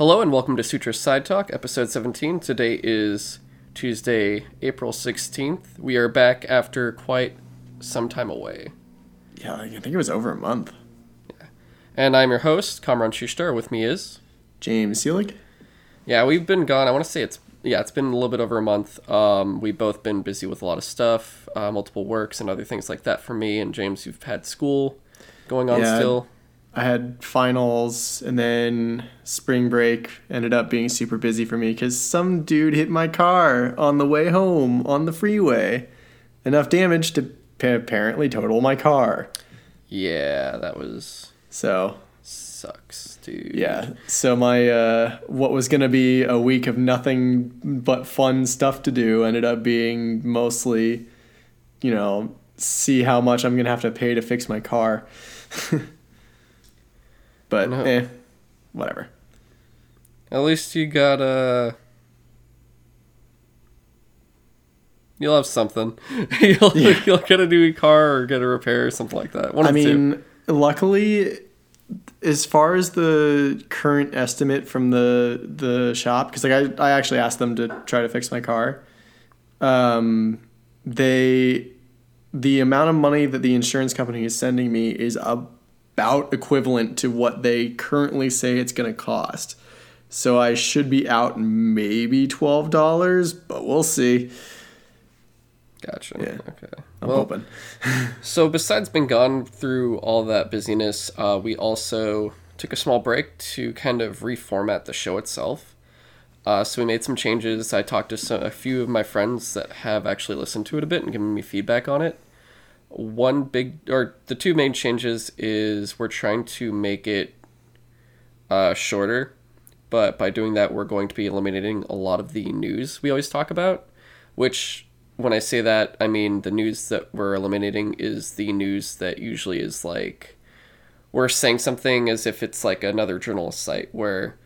Hello and welcome to Sutro Sidetalk, episode 17. Today is Tuesday, April 16th. We are back after quite some time away. Yeah, I think it was over a month. Yeah. And I'm your host, Kamron Schuster. With me is. James Seelig. Yeah, we've been gone. I want to say it's. Yeah, it's been a little bit over a month. Um, we've both been busy with a lot of stuff, uh, multiple works and other things like that for me. And James, you've had school going on Yeah, still. I had finals and then spring break ended up being super busy for me because some dude hit my car on the way home on the freeway. Enough damage to pa- apparently total my car. Yeah, that was. So, Sucks, dude. yeah. So, my, uh, what was going to be a week of nothing but fun stuff to do ended up being mostly, you know, see how much I'm going to have to pay to fix my car. but, No. eh, whatever. At least you got Uh, you'll have something. you'll, Yeah. you'll get a new car or get a repair or something like that. One I the two. mean, luckily, as far as the current estimate from the the shop, because like I, I actually asked them to try to fix my car. Um, they the amount of money that the insurance company is sending me is about equivalent to what they currently say it's going to cost. So I should be out maybe twelve dollars, but we'll see. Gotcha. Yeah. Okay. I'm well, hoping. so besides being gone through all that busyness, uh, we also took a small break to kind of reformat the show itself. Uh, so we made some changes. I talked to some, a few of my friends that have actually listened to it a bit and given me feedback on it. One big, or the two main changes is we're trying to make it uh, shorter, but by doing that, we're going to be eliminating a lot of the news we always talk about, which when I say that, I mean the news that we're eliminating is the news that usually is like we're saying something as if it's like another journalist site where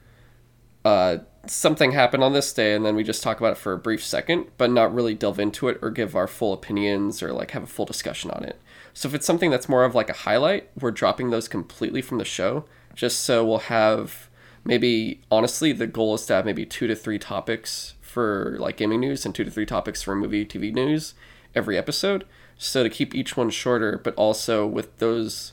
uh, something happened on this day and then we just talk about it for a brief second, but not really delve into it or give our full opinions or like have a full discussion on it. So if it's something that's more of like a highlight, we're dropping those completely from the show just so we'll have maybe honestly the goal is to have maybe two to three topics for like gaming news and two to three topics for movie TV news every episode. So to keep each one shorter, but also with those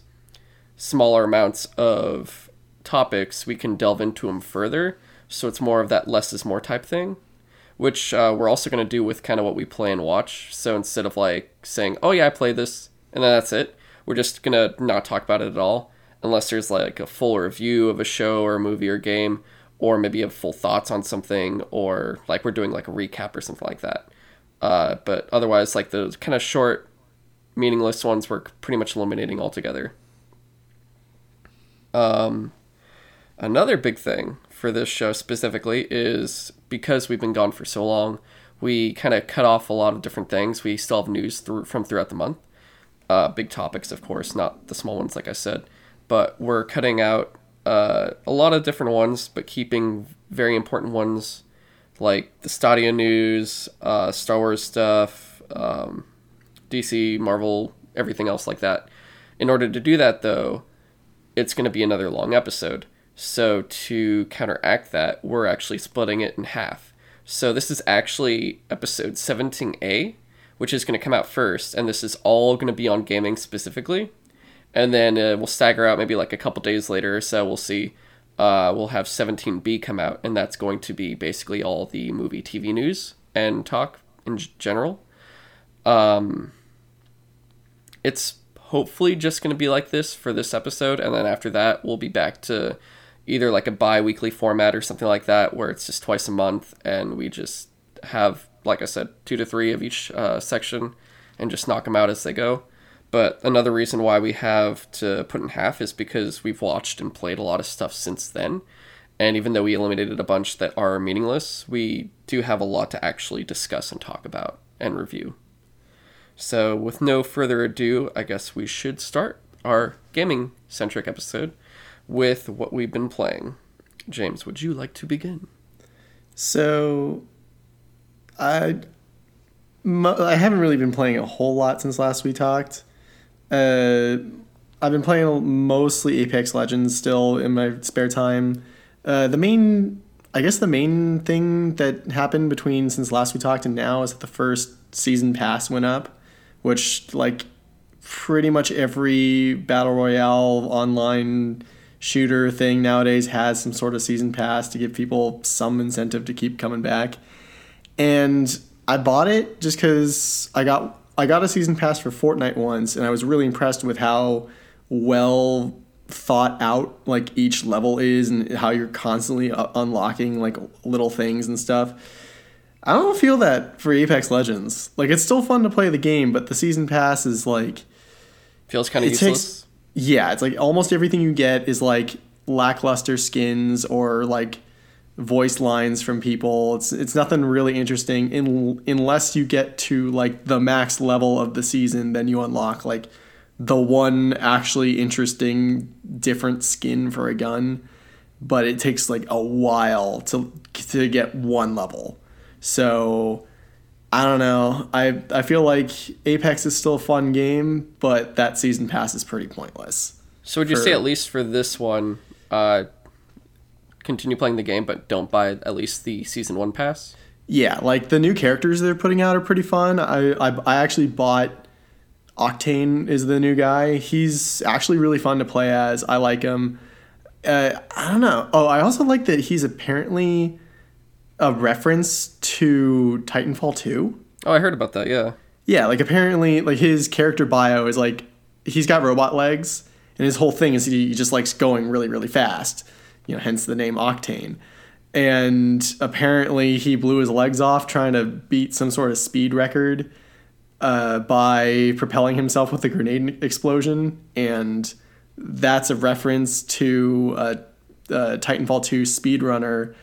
smaller amounts of topics, we can delve into them further. So it's more of that less is more type thing, which uh, we're also going to do with kind of what we play and watch. So instead of like saying, oh yeah, I played this, and then that's it, we're just going to not talk about it at all unless there's like a full review of a show or a movie or game, or maybe you have full thoughts on something, or like we're doing like a recap or something like that. Uh, but otherwise, like those kind of short, meaningless ones, we're pretty much eliminating altogether. Um, another big thing for this show specifically is because we've been gone for so long, we kind of cut off a lot of different things. We still have news through from throughout the month. Uh, big topics, of course, not the small ones, like I said, but we're cutting out uh, a lot of different ones, but keeping very important ones like the Stadia news, uh, Star Wars stuff, um, DC, Marvel, everything else like that. In order to do that, though, it's going to be another long episode. So to counteract that, we're actually splitting it in half. So this is actually episode 17A, which is going to come out first, and this is all going to be on gaming specifically. And then uh, we'll stagger out maybe like a couple days later or so. We'll see. Uh, we'll have 17B come out, and that's going to be basically all the movie TV news and talk in general. Um, it's hopefully just going to be like this for this episode and then after that we'll be back to either like a bi-weekly format or something like that where it's just twice a month and we just have like i said two to three of each uh, section and just knock them out as they go. But another reason why we have to put in half is because we've watched and played a lot of stuff since then. And even though we eliminated a bunch that are meaningless we do have a lot to actually discuss and talk about and review. So, with no further ado, I guess we should start our gaming centric episode with what we've been playing. James, would you like to begin? So, I I haven't really been playing a whole lot since last we talked. Uh, I've been playing mostly Apex Legends still in my spare time. Uh, the main, I guess, the main thing that happened between since last we talked and now is that the first season pass went up, which like pretty much every battle royale online shooter thing nowadays has some sort of season pass to give people some incentive to keep coming back. And I bought it just because I got I got a season pass for Fortnite once, and I was really impressed with how well thought out like each level is and how you're constantly uh, unlocking like little things and stuff. I don't feel that for Apex Legends. Like it's still fun to play the game, but the season pass is like Feels kind of useless. takes yeah, it's like almost everything you get is like lackluster skins or like voice lines from people. It's it's nothing really interesting in, unless you get to like the max level of the season, then you unlock like the one actually interesting different skin for a gun, but it takes like a while to to get one level. So I don't know. I I feel like Apex is still a fun game, but that season pass is pretty pointless. So would you for- say at least for this one, uh, continue playing the game, but don't buy at least the season one pass? Yeah, like the new characters they're putting out are pretty fun. I I, I actually bought Octane is the new guy. He's actually really fun to play as. I like him. Uh, I don't know. Oh, I also like that he's apparently a reference to Titanfall 2. Oh, I heard about that. Yeah. Yeah, like apparently, like his character bio is like he's got robot legs, and his whole thing is he just likes going really, really fast. You know, hence the name Octane. And apparently, he blew his legs off trying to beat some sort of speed record uh, by propelling himself with a grenade explosion, and that's a reference to a, a Titanfall 2 speedrunner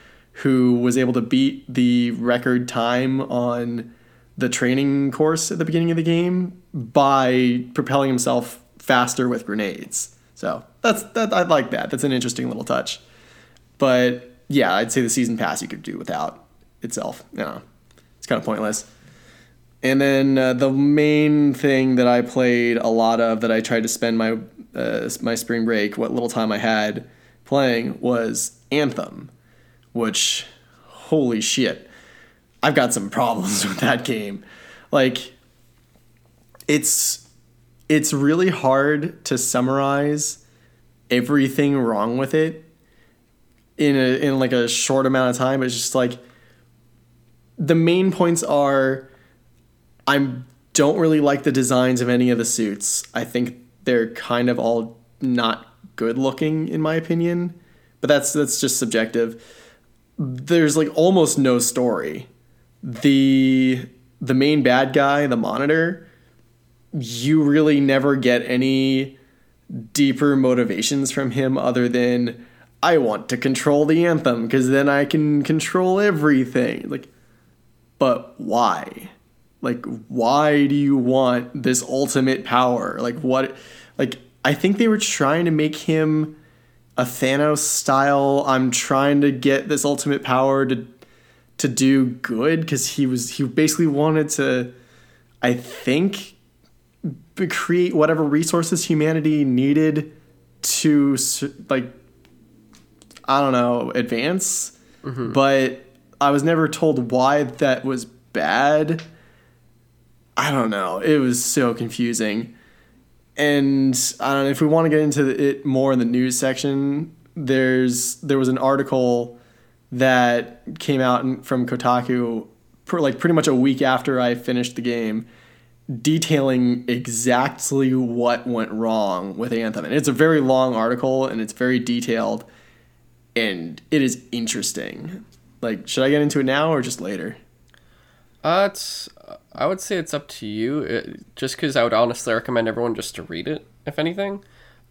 who was able to beat the record time on the training course at the beginning of the game by propelling himself faster with grenades. So that's that I like that. That's an interesting little touch. But yeah, I'd say the season pass you could do without itself. You know, it's kind of pointless. And then uh, the main thing that I played a lot of that I tried to spend my uh, my spring break, what little time I had playing, was Anthem, which holy shit, I've got some problems with that game. Like, it's it's really hard to summarize everything wrong with it in a in like a short amount of time. It's just like the main points are I don't really like the designs of any of the suits. I think they're kind of all not good looking in my opinion, but that's that's just subjective. There's like almost no story. The the main bad guy, the monitor, you really never get any deeper motivations from him other than I want to control the anthem because then I can control everything. Like but why? Like why do you want this ultimate power? Like what like I think they were trying to make him a Thanos style I'm trying to get this ultimate power to to do good cuz he was he basically wanted to I think create whatever resources humanity needed to like I don't know advance. Mm-hmm. But I was never told why that was bad. I don't know. It was so confusing and I don't know if we want to get into it more in the news section there's there was an article that came out from Kotaku per, like pretty much a week after I finished the game detailing exactly what went wrong with Anthem. And it's a very long article and it's very detailed and it is interesting. Like, should I get into it now or just later? Uh, it's. I would say it's up to you. It, just because I would honestly recommend everyone just to read it, if anything.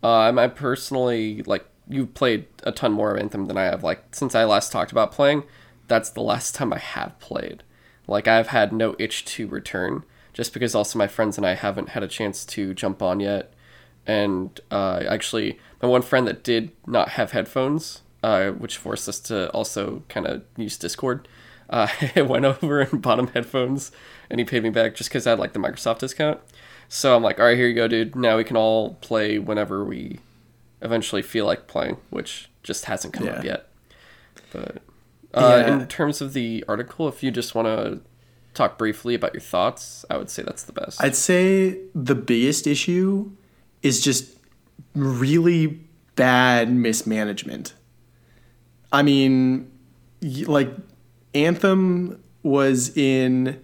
Uh, I personally like you've played a ton more of Anthem than I have. Like since I last talked about playing, that's the last time I have played. Like I've had no itch to return, just because also my friends and I haven't had a chance to jump on yet. And uh, actually, my one friend that did not have headphones, uh, which forced us to also kind of use Discord, uh, I went over and bought him headphones, and he paid me back just because I had like the Microsoft discount. So I'm like, all right, here you go, dude. Now we can all play whenever we eventually feel like playing, which just hasn't come up yet. But uh, Yeah. in terms of the article, if you just want to talk briefly about your thoughts, I would say that's the best. I'd say the biggest issue is just really bad mismanagement. I mean, like Anthem was in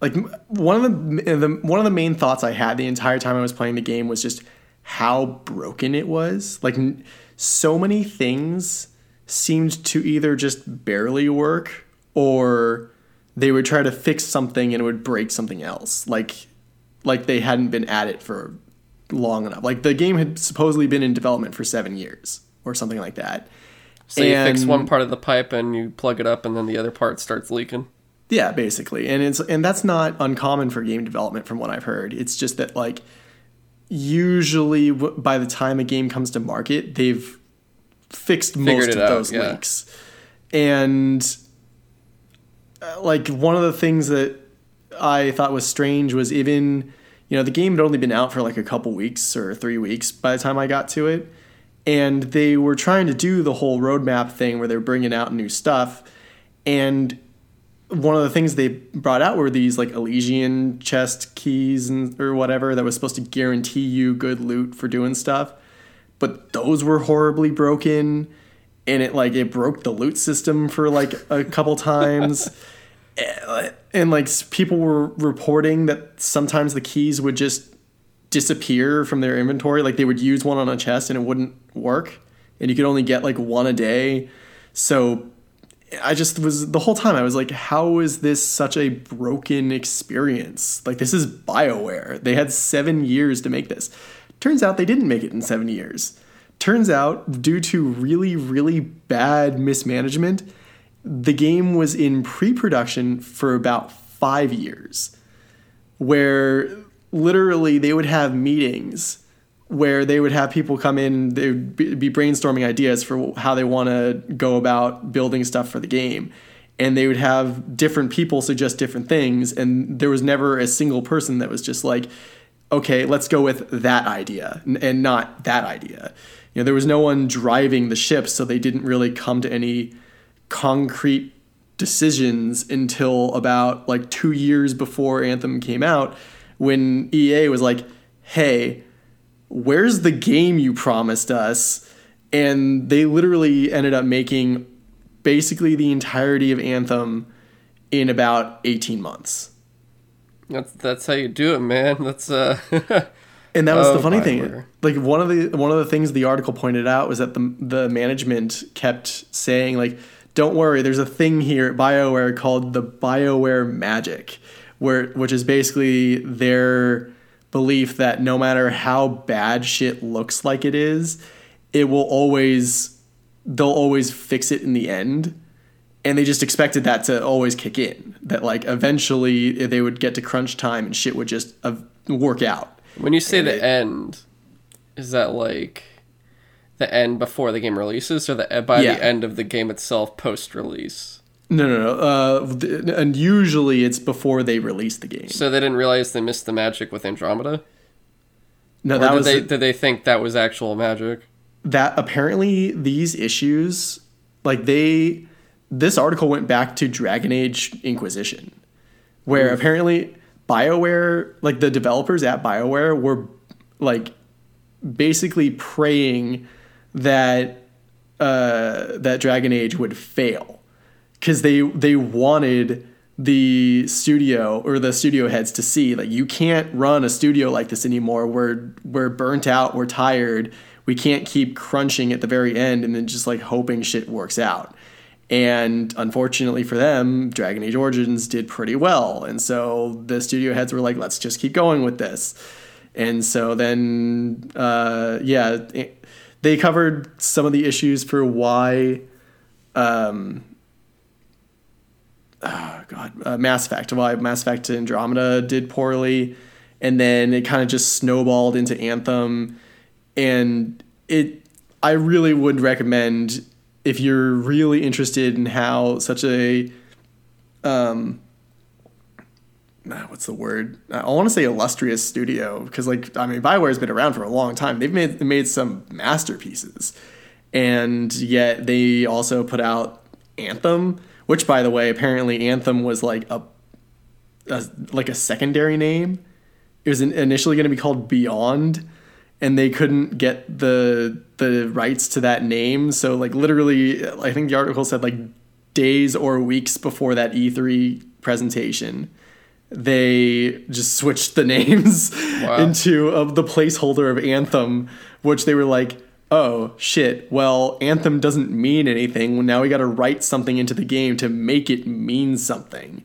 like one of the, the one of the main thoughts I had the entire time I was playing the game was just how broken it was. Like so many things seemed to either just barely work or they would try to fix something and it would break something else. Like like they hadn't been at it for long enough. Like the game had supposedly been in development for 7 years or something like that. So you fix one part of the pipe and you plug it up, and then the other part starts leaking. Yeah, basically, and it's and that's not uncommon for game development, from what I've heard. It's just that like usually w- by the time a game comes to market, they've fixed Figured most of out, those yeah. leaks, and uh, like one of the things that I thought was strange was even you know the game had only been out for like a couple weeks or three weeks by the time I got to it, and they were trying to do the whole roadmap thing where they're bringing out new stuff, and one of the things they brought out were these like Elysian chest keys and or whatever that was supposed to guarantee you good loot for doing stuff. But those were horribly broken and it like it broke the loot system for like a couple times. Eh, and like people were reporting that sometimes the keys would just disappear from their inventory like they would use one on a chest and it wouldn't work and you could only get like one a day. So I just was the whole time I was like, how is this such a broken experience? Like this is BioWare. They had seven years to make this. Turns out they didn't make it in seven years. Turns out, due to really, really bad mismanagement, the game was in pre-production for about five years where literally they would have meetings where they would have people come in they would be brainstorming ideas for how they want to go about building stuff for the game. And they would have different people suggest different things and there was never a single person that was just like okay let's go with that idea and not that idea. You know there was no one driving the ship so they didn't really come to any concrete decisions until about like two years before Anthem came out when EA was like, hey, where's the game you promised us? And they literally ended up making basically the entirety of Anthem in about 18 months. That's that's how you do it, man. That's uh. And that was Oh, the funny thing. Like one of the one of the things the article pointed out was that the the management kept saying like, "Don't worry, there's a thing here at BioWare called the BioWare magic, where which is basically their belief that no matter how bad shit looks like it is, it will always they'll always fix it in the end." And they just expected that to always kick in. That like eventually they would get to crunch time and shit would just uh, work out. When you say And the it- end, is that like the end before the game releases, or the by Yeah. the end of the game itself post release? No, no, no. Uh, and usually it's before they release the game. So they didn't realize they missed the magic with Andromeda, No, or that did was they did they think that was actual magic? that. Apparently, these issues, like they, this article went back to Dragon Age Inquisition, where apparently Bioware, like the developers at Bioware, were like basically praying that uh, that Dragon Age would fail because they they wanted the studio or the studio heads to see like you can't run a studio like this anymore. We're we're burnt out. We're tired. We can't keep crunching at the very end and then just like hoping shit works out. And unfortunately for them, Dragon Age Origins did pretty well. And so the studio heads were like, let's just keep going with this. And so then, uh, yeah, it- they covered some of the issues for why, um, oh God, uh, Mass Effect, why Mass Effect Andromeda did poorly. And then it kind of just snowballed into Anthem. And it, I really would recommend if you're really interested in how such a, um, ah, what's the word? I want to say illustrious studio because, like, I mean, Bioware's been around for a long time. They've made made some masterpieces, and yet they also put out Anthem, which by the way, apparently Anthem was like a, a like a secondary name. It was initially going to be called Beyond, and they couldn't get the the rights to that name. So like literally, I think the article said like days or weeks before that E3 presentation, they just switched the names wow. into of the placeholder of Anthem, which they were like, oh shit, well, Anthem doesn't mean anything. Now we got to write something into the game to make it mean something.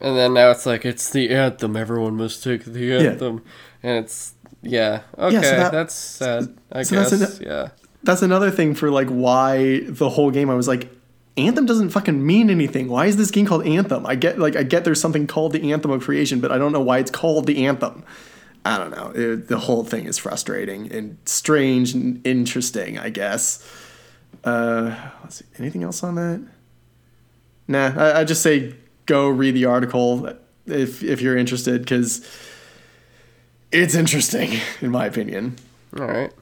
And then now it's like it's the anthem. Everyone must take the anthem, yeah. and it's yeah okay. Yeah, so that, that's sad. I so guess that's an, yeah. That's another thing for like why the whole game. I was like, Anthem doesn't fucking mean anything. Why is this game called Anthem? I get like I get there's something called the Anthem of Creation, but I don't know why it's called the Anthem. I don't know. It, the whole thing is frustrating and strange and interesting, I guess. Uh, let's see. Anything else on that? Nah, I, I just say go read the article if if you're interested because it's interesting in my opinion. All right.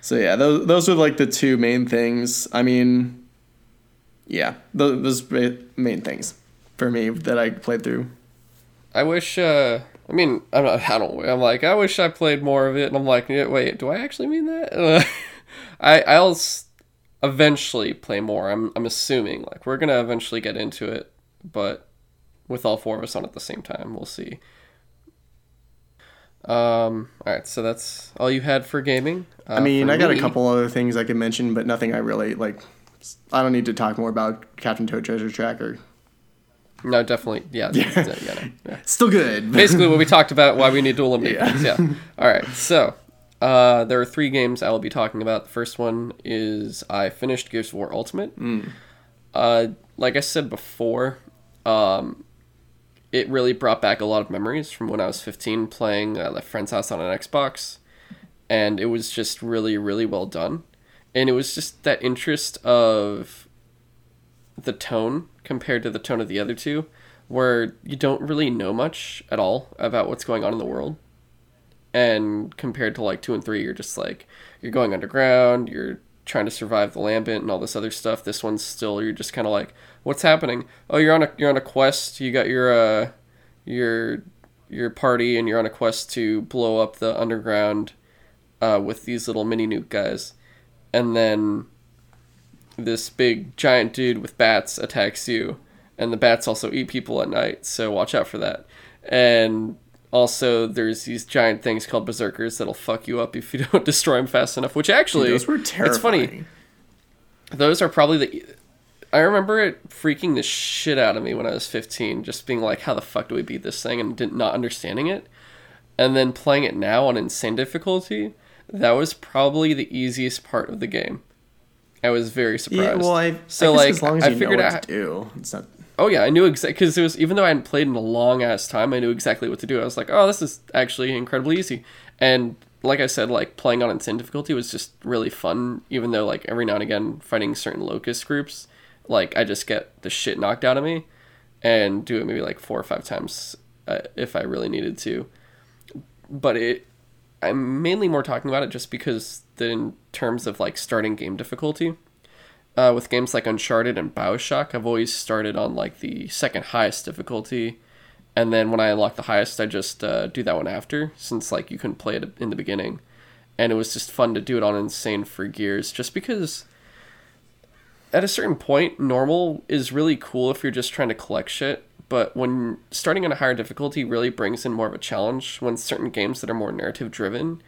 So yeah, those those are like the two main things. I mean, yeah, those, those main things for me that I played through. I wish. Uh, I mean, I'm not. I don't. I'm like. I wish I played more of it. And I'm like, wait, do I actually mean that? I I'll eventually play more. I'm I'm assuming like we're gonna eventually get into it, but with all four of us on at the same time. We'll see. Um, all right, so that's all you had for gaming. Uh, I mean, I got me, a couple other things I could mention, but nothing I really like. I don't need to talk more about Captain Toad Treasure Tracker. No, definitely, yeah, yeah, yeah, no, yeah. still good. Basically, what we talked about, why we need to eliminate yeah. things. Yeah. All right, so uh, there are three games I will be talking about. The first one is I finished Gears of War Ultimate. Mm. Uh, like I said before, um, it really brought back a lot of memories from when I was 15 playing at a friend's house on an Xbox. And it was just really, really well done. And it was just that interest of the tone compared to the tone of the other two, where you don't really know much at all about what's going on in the world. And compared to like two and three, you're just like, you're going underground, you're trying to survive the lambent and all this other stuff. This one's still, you're just kind of like, what's happening? Oh, you're on a you're on a quest. You got your uh your your party and you're on a quest to blow up the underground uh, with these little mini nuke guys, and then this big giant dude with bats attacks you, and the bats also eat people at night. So watch out for that. And also, there's these giant things called berserkers that'll fuck you up if you don't destroy them fast enough. Which actually, Dude, those were terrifying. It's funny. Those are probably the I remember it freaking the shit out of me when I was 15, just being like, how the fuck do we beat this thing? And did, not understanding it. And then playing it now on insane difficulty, that was probably the easiest part of the game. I was very surprised. Yeah, well, I, so I like as long as I figured out to do, it's not. Oh yeah, I knew exactly because it was even though I hadn't played in a long ass time, I knew exactly what to do. I was like, oh, this is actually incredibly easy. And like I said, like playing on insane difficulty was just really fun. Even though like every now and again fighting certain locust groups like I just get the shit knocked out of me, and do it maybe like four or five times uh, if I really needed to. But it, I'm mainly more talking about it just because in terms of like starting game difficulty. Uh, with games like Uncharted and Bioshock, I've always started on like the second highest difficulty, and then when I unlock the highest, I just uh, do that one after, since like you couldn't play it in the beginning, and it was just fun to do it on Insane for Gears, just because at a certain point, normal is really cool if you're just trying to collect shit. But when starting on a higher difficulty really brings in more of a challenge when certain games that are more narrative driven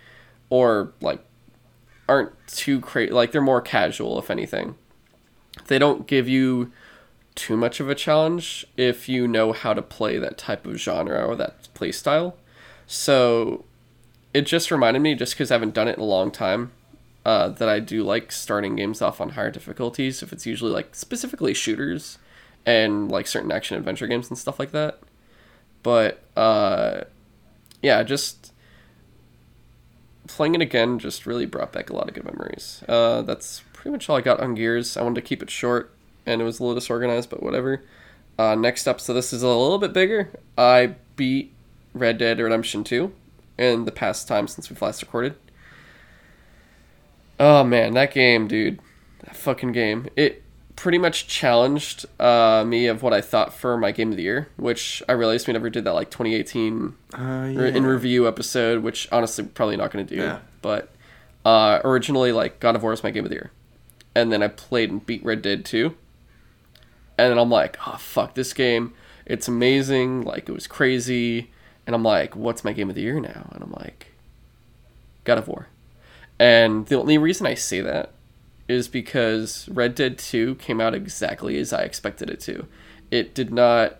or like aren't too crazy, like they're more casual, if anything. They don't give you too much of a challenge if you know how to play that type of genre or that play style. So it just reminded me, just because I haven't done it in a long time, uh, that I do like starting games off on higher difficulties if it's usually like specifically shooters and like certain action adventure games and stuff like that. But uh, yeah, just playing it again just really brought back a lot of good memories. Uh, that's pretty much all I got on Gears. I wanted to keep it short and it was a little disorganized, but whatever. Uh, next up, so this is a little bit bigger. I beat Red Dead Redemption 2 in the past time since we've last recorded. Oh man, that game, dude. That fucking game. It pretty much challenged uh, me of what I thought for my game of the year, which I realized we never did that like 2018 Uh, re- in review episode, which honestly probably not going to do. Yeah. But uh, originally, like God of War was my game of the year, and then I played and beat Red Dead 2, and then I'm like, oh fuck, this game, it's amazing, like it was crazy, and I'm like, what's my game of the year now? And I'm like, God of War, and the only reason I say that is because Red Dead 2 came out exactly as I expected it to. It did not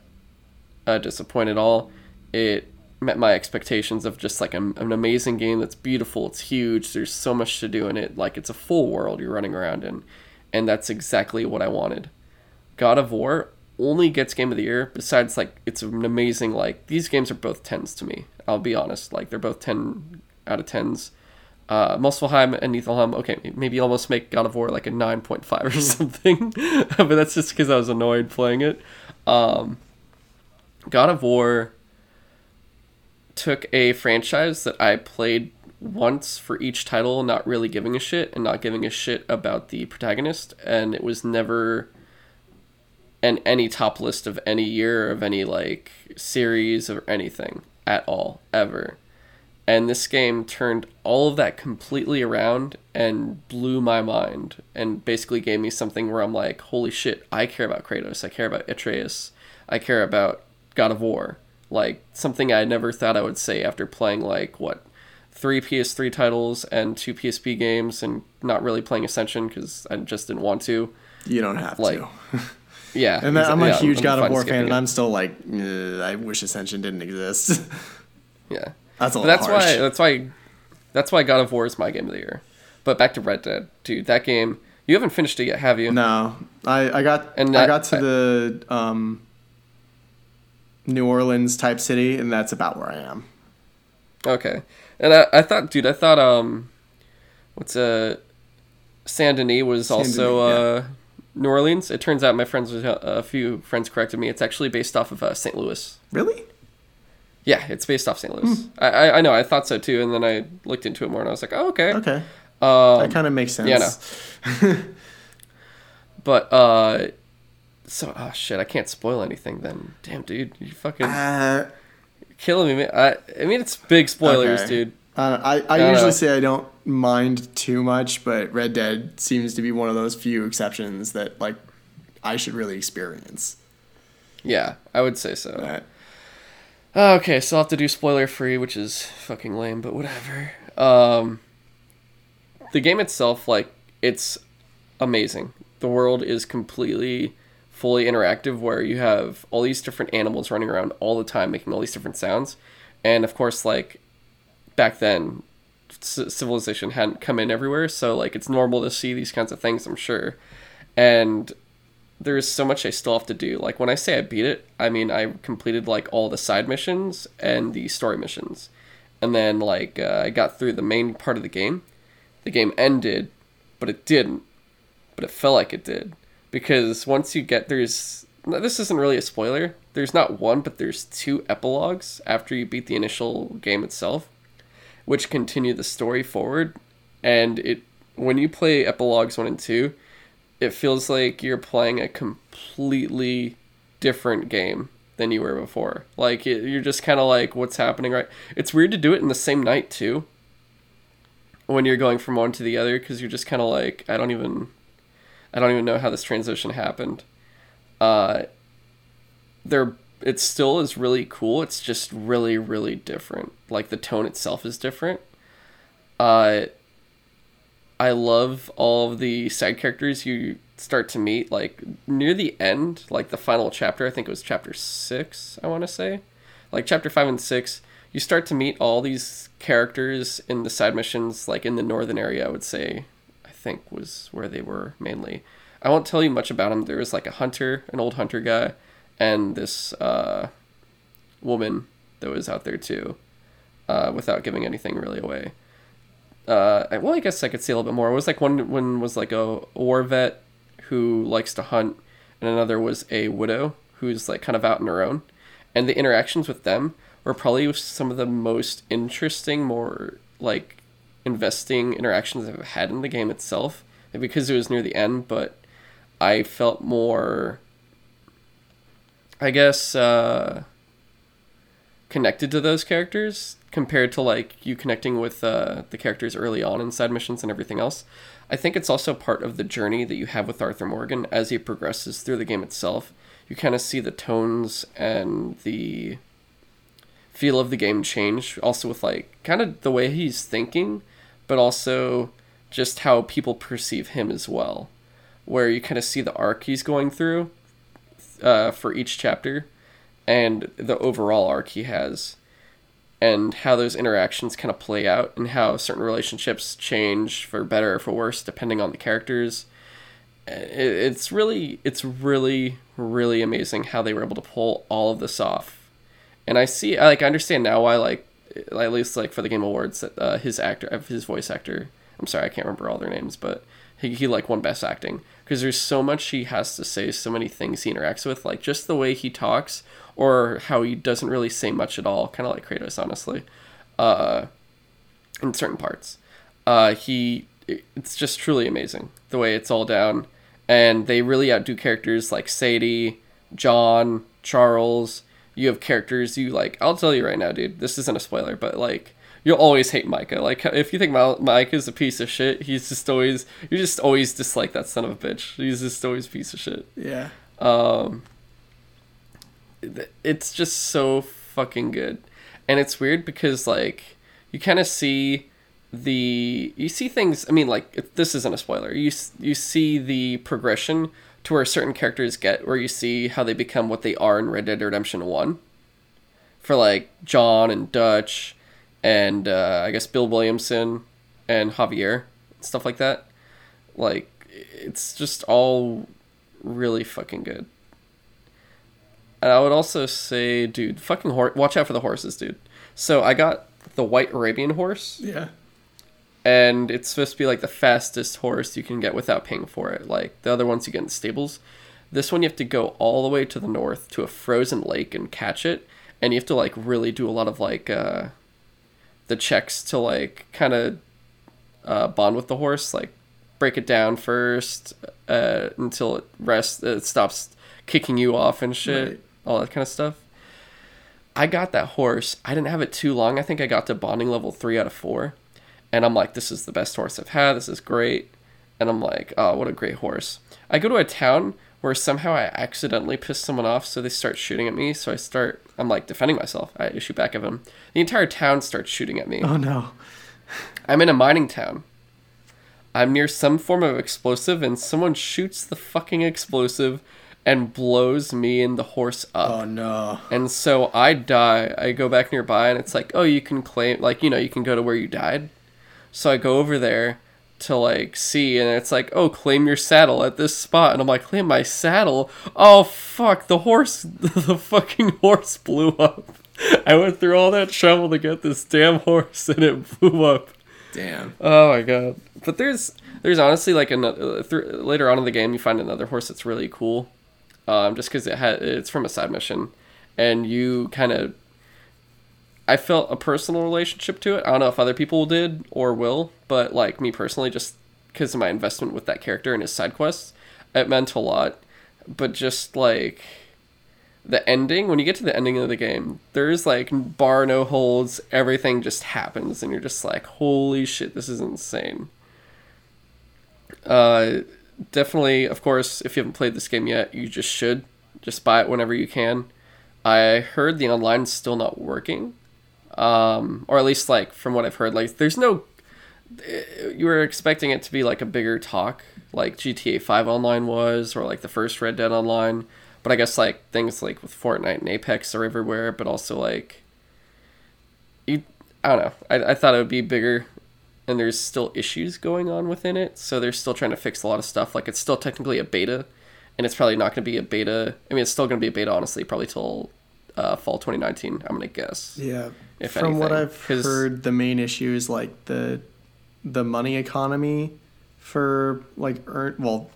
uh, disappoint at all. It met my expectations of just like an, an amazing game that's beautiful, it's huge, there's so much to do in it, like it's a full world you're running around in, and that's exactly what I wanted. God of War only gets game of the year besides like it's an amazing like these games are both 10s to me. I'll be honest, like they're both 10 out of 10s. Uh, Muspelheim and Niflheim, okay, maybe almost make God of War like a 9.5 or something, but that's just because I was annoyed playing it. Um, God of War took a franchise that I played once for each title, not really giving a shit and not giving a shit about the protagonist, and it was never in any top list of any year of any like series or anything at all ever. And this game turned all of that completely around and blew my mind and basically gave me something where I'm like, holy shit, I care about Kratos, I care about Atreus, I care about God of War. Like something I never thought I would say after playing like what three PS3 titles and two PSP games and not really playing Ascension because I just didn't want to. You don't have Like, to. Yeah, And I'm a yeah, huge God of War fan, and. I'm still like, I wish Ascension didn't exist. yeah. That's a that's harsh. why that's why that's why God of War is my game of the year. But back to Red Dead, dude. That game you haven't finished it yet, have you? No, I, I got And I got to the um, New Orleans type city, and that's about where I am. Okay. And I, I thought, dude, I thought um, what's uh, Saint Denis was Saint also Denis, uh, New Orleans. It turns out my friends, was- a few friends corrected me. It's actually based off of uh, St. Louis. Really? Yeah, it's based off St. Louis. Hmm. I, I know. I thought so too, and then I looked into it more, and I was like, oh, okay. Okay, Um, that kind of makes sense. yeah, no. But uh, so oh shit, I can't spoil anything. Then, damn, dude, you fucking Uh, killing me. Man. I I mean, it's big spoilers, Okay. dude. I I, I usually say I don't mind too much, but Red Dead seems to be one of those few exceptions that like I should really experience. Yeah, I would say so. Okay, so I'll have to do spoiler free, which is fucking lame, but whatever. Um, the game itself, like, it's amazing. The world is completely fully interactive where you have all these different animals running around all the time making all these different sounds. And of course, like, back then, c- civilization hadn't come in everywhere, so, like, it's normal to see these kinds of things, I'm sure. And there's so much I still have to do. Like when I say I beat it, I mean I completed like all the side missions and the story missions, and then like uh, I got through the main part of the game. The game ended, but it didn't. But it felt like it did because once you get there's this isn't really a spoiler. There's not one, but there's two epilogues after you beat the initial game itself, which continue the story forward. And it when you play epilogues one and two, it feels like you're playing a completely different game than you were before. Like it, you're just kind of like, what's happening right? It's weird to do it in the same night too. When you're going from one to the other, because you're just kind of like, I don't even, I don't even know how this transition happened. Uh, there, it still is really cool. It's just really, really different. Like the tone itself is different. Uh, I love all of the side characters you start to meet. Like near the end, like the final chapter, I think it was chapter six, I want to say. Like chapter five and six, you start to meet all these characters in the side missions, like in the northern area, I would say, I think was where they were mainly. I won't tell you much about them. There was like a hunter, an old hunter guy, and this uh, woman that was out there too, uh, without giving anything really away uh, well, I guess I could say a little bit more. It was like one one was like a war vet who likes to hunt, and another was a widow who's like kind of out on her own, and the interactions with them were probably some of the most interesting, more like investing interactions I've had in the game itself because it was near the end, but I felt more, I guess, uh, connected to those characters compared to like you connecting with uh, the characters early on in side missions and everything else. I think it's also part of the journey that you have with Arthur Morgan as he progresses through the game itself. You kind of see the tones and the feel of the game change, also with like kind of the way he's thinking, but also just how people perceive him as well. Where you kind of see the arc he's going through uh, for each chapter and the overall arc he has and how those interactions kind of play out and how certain relationships change for better or for worse depending on the characters. It's really it's really really amazing how they were able to pull all of this off. And i see like i understand now why like at least like for the game awards that uh, his actor his voice actor i'm sorry i can't remember all their names but he, he like won best acting. Because there's so much he has to say so many things he interacts with like just the way he talks or how he doesn't really say much at all, kind of like Kratos, honestly, uh, in certain parts. Uh, he, it's just truly amazing the way it's all down, and they really outdo characters like Sadie, John, Charles. You have characters you like. I'll tell you right now, dude. This isn't a spoiler, but like you'll always hate Micah. Like if you think Micah is a piece of shit, he's just always you just always dislike that son of a bitch. He's just always a piece of shit. Yeah. Um, it's just so fucking good. And it's weird because like you kind of see the you see things I mean like this isn't a spoiler. You you see the progression to where certain characters get where you see how they become what they are in Red Dead Redemption 1. For like John and Dutch and uh, I guess Bill Williamson and Javier stuff like that. Like it's just all really fucking good. And I would also say, dude, fucking horse. Watch out for the horses, dude. So I got the white Arabian horse. Yeah. And it's supposed to be like the fastest horse you can get without paying for it. Like the other ones you get in the stables. This one you have to go all the way to the north to a frozen lake and catch it. And you have to like really do a lot of like uh, the checks to like kind of uh, bond with the horse. Like break it down first uh, until it rests. It stops kicking you off and shit. Right all that kind of stuff. I got that horse. I didn't have it too long. I think I got to bonding level three out of four. And I'm like, this is the best horse I've had. This is great. And I'm like, oh, what a great horse. I go to a town where somehow I accidentally piss someone off, so they start shooting at me. So I start, I'm like defending myself. I shoot back at them. The entire town starts shooting at me. Oh no. I'm in a mining town. I'm near some form of explosive, and someone shoots the fucking explosive and blows me and the horse up. Oh no. And so I die. I go back nearby and it's like, "Oh, you can claim like, you know, you can go to where you died." So I go over there to like see and it's like, "Oh, claim your saddle at this spot." And I'm like, "Claim my saddle?" Oh, fuck. The horse the fucking horse blew up. I went through all that trouble to get this damn horse and it blew up. Damn. Oh my god. But there's there's honestly like another th- later on in the game you find another horse that's really cool um, just because it had it's from a side mission, and you kind of. I felt a personal relationship to it. I don't know if other people did or will, but like me personally, just because of my investment with that character and his side quests, it meant a lot. But just like the ending, when you get to the ending of the game, there's like bar no holds, everything just happens, and you're just like, holy shit, this is insane. Uh, definitely, of course, if you haven't played this game yet, you just should just buy it whenever you can. I heard the online is still not working, um, or at least like from what I've heard, like there's no. You were expecting it to be like a bigger talk, like GTA Five Online was, or like the first Red Dead Online, but I guess like things like with Fortnite and Apex are everywhere, but also like. You, I don't know. I, I thought it would be bigger and there's still issues going on within it. So they're still trying to fix a lot of stuff. Like it's still technically a beta, and it's probably not going to be a beta. I mean, it's still going to be a beta, honestly, probably till uh, fall 2019. I'm going to guess. Yeah. If From anything. what I've heard, the main issue is like the the money economy for like earn well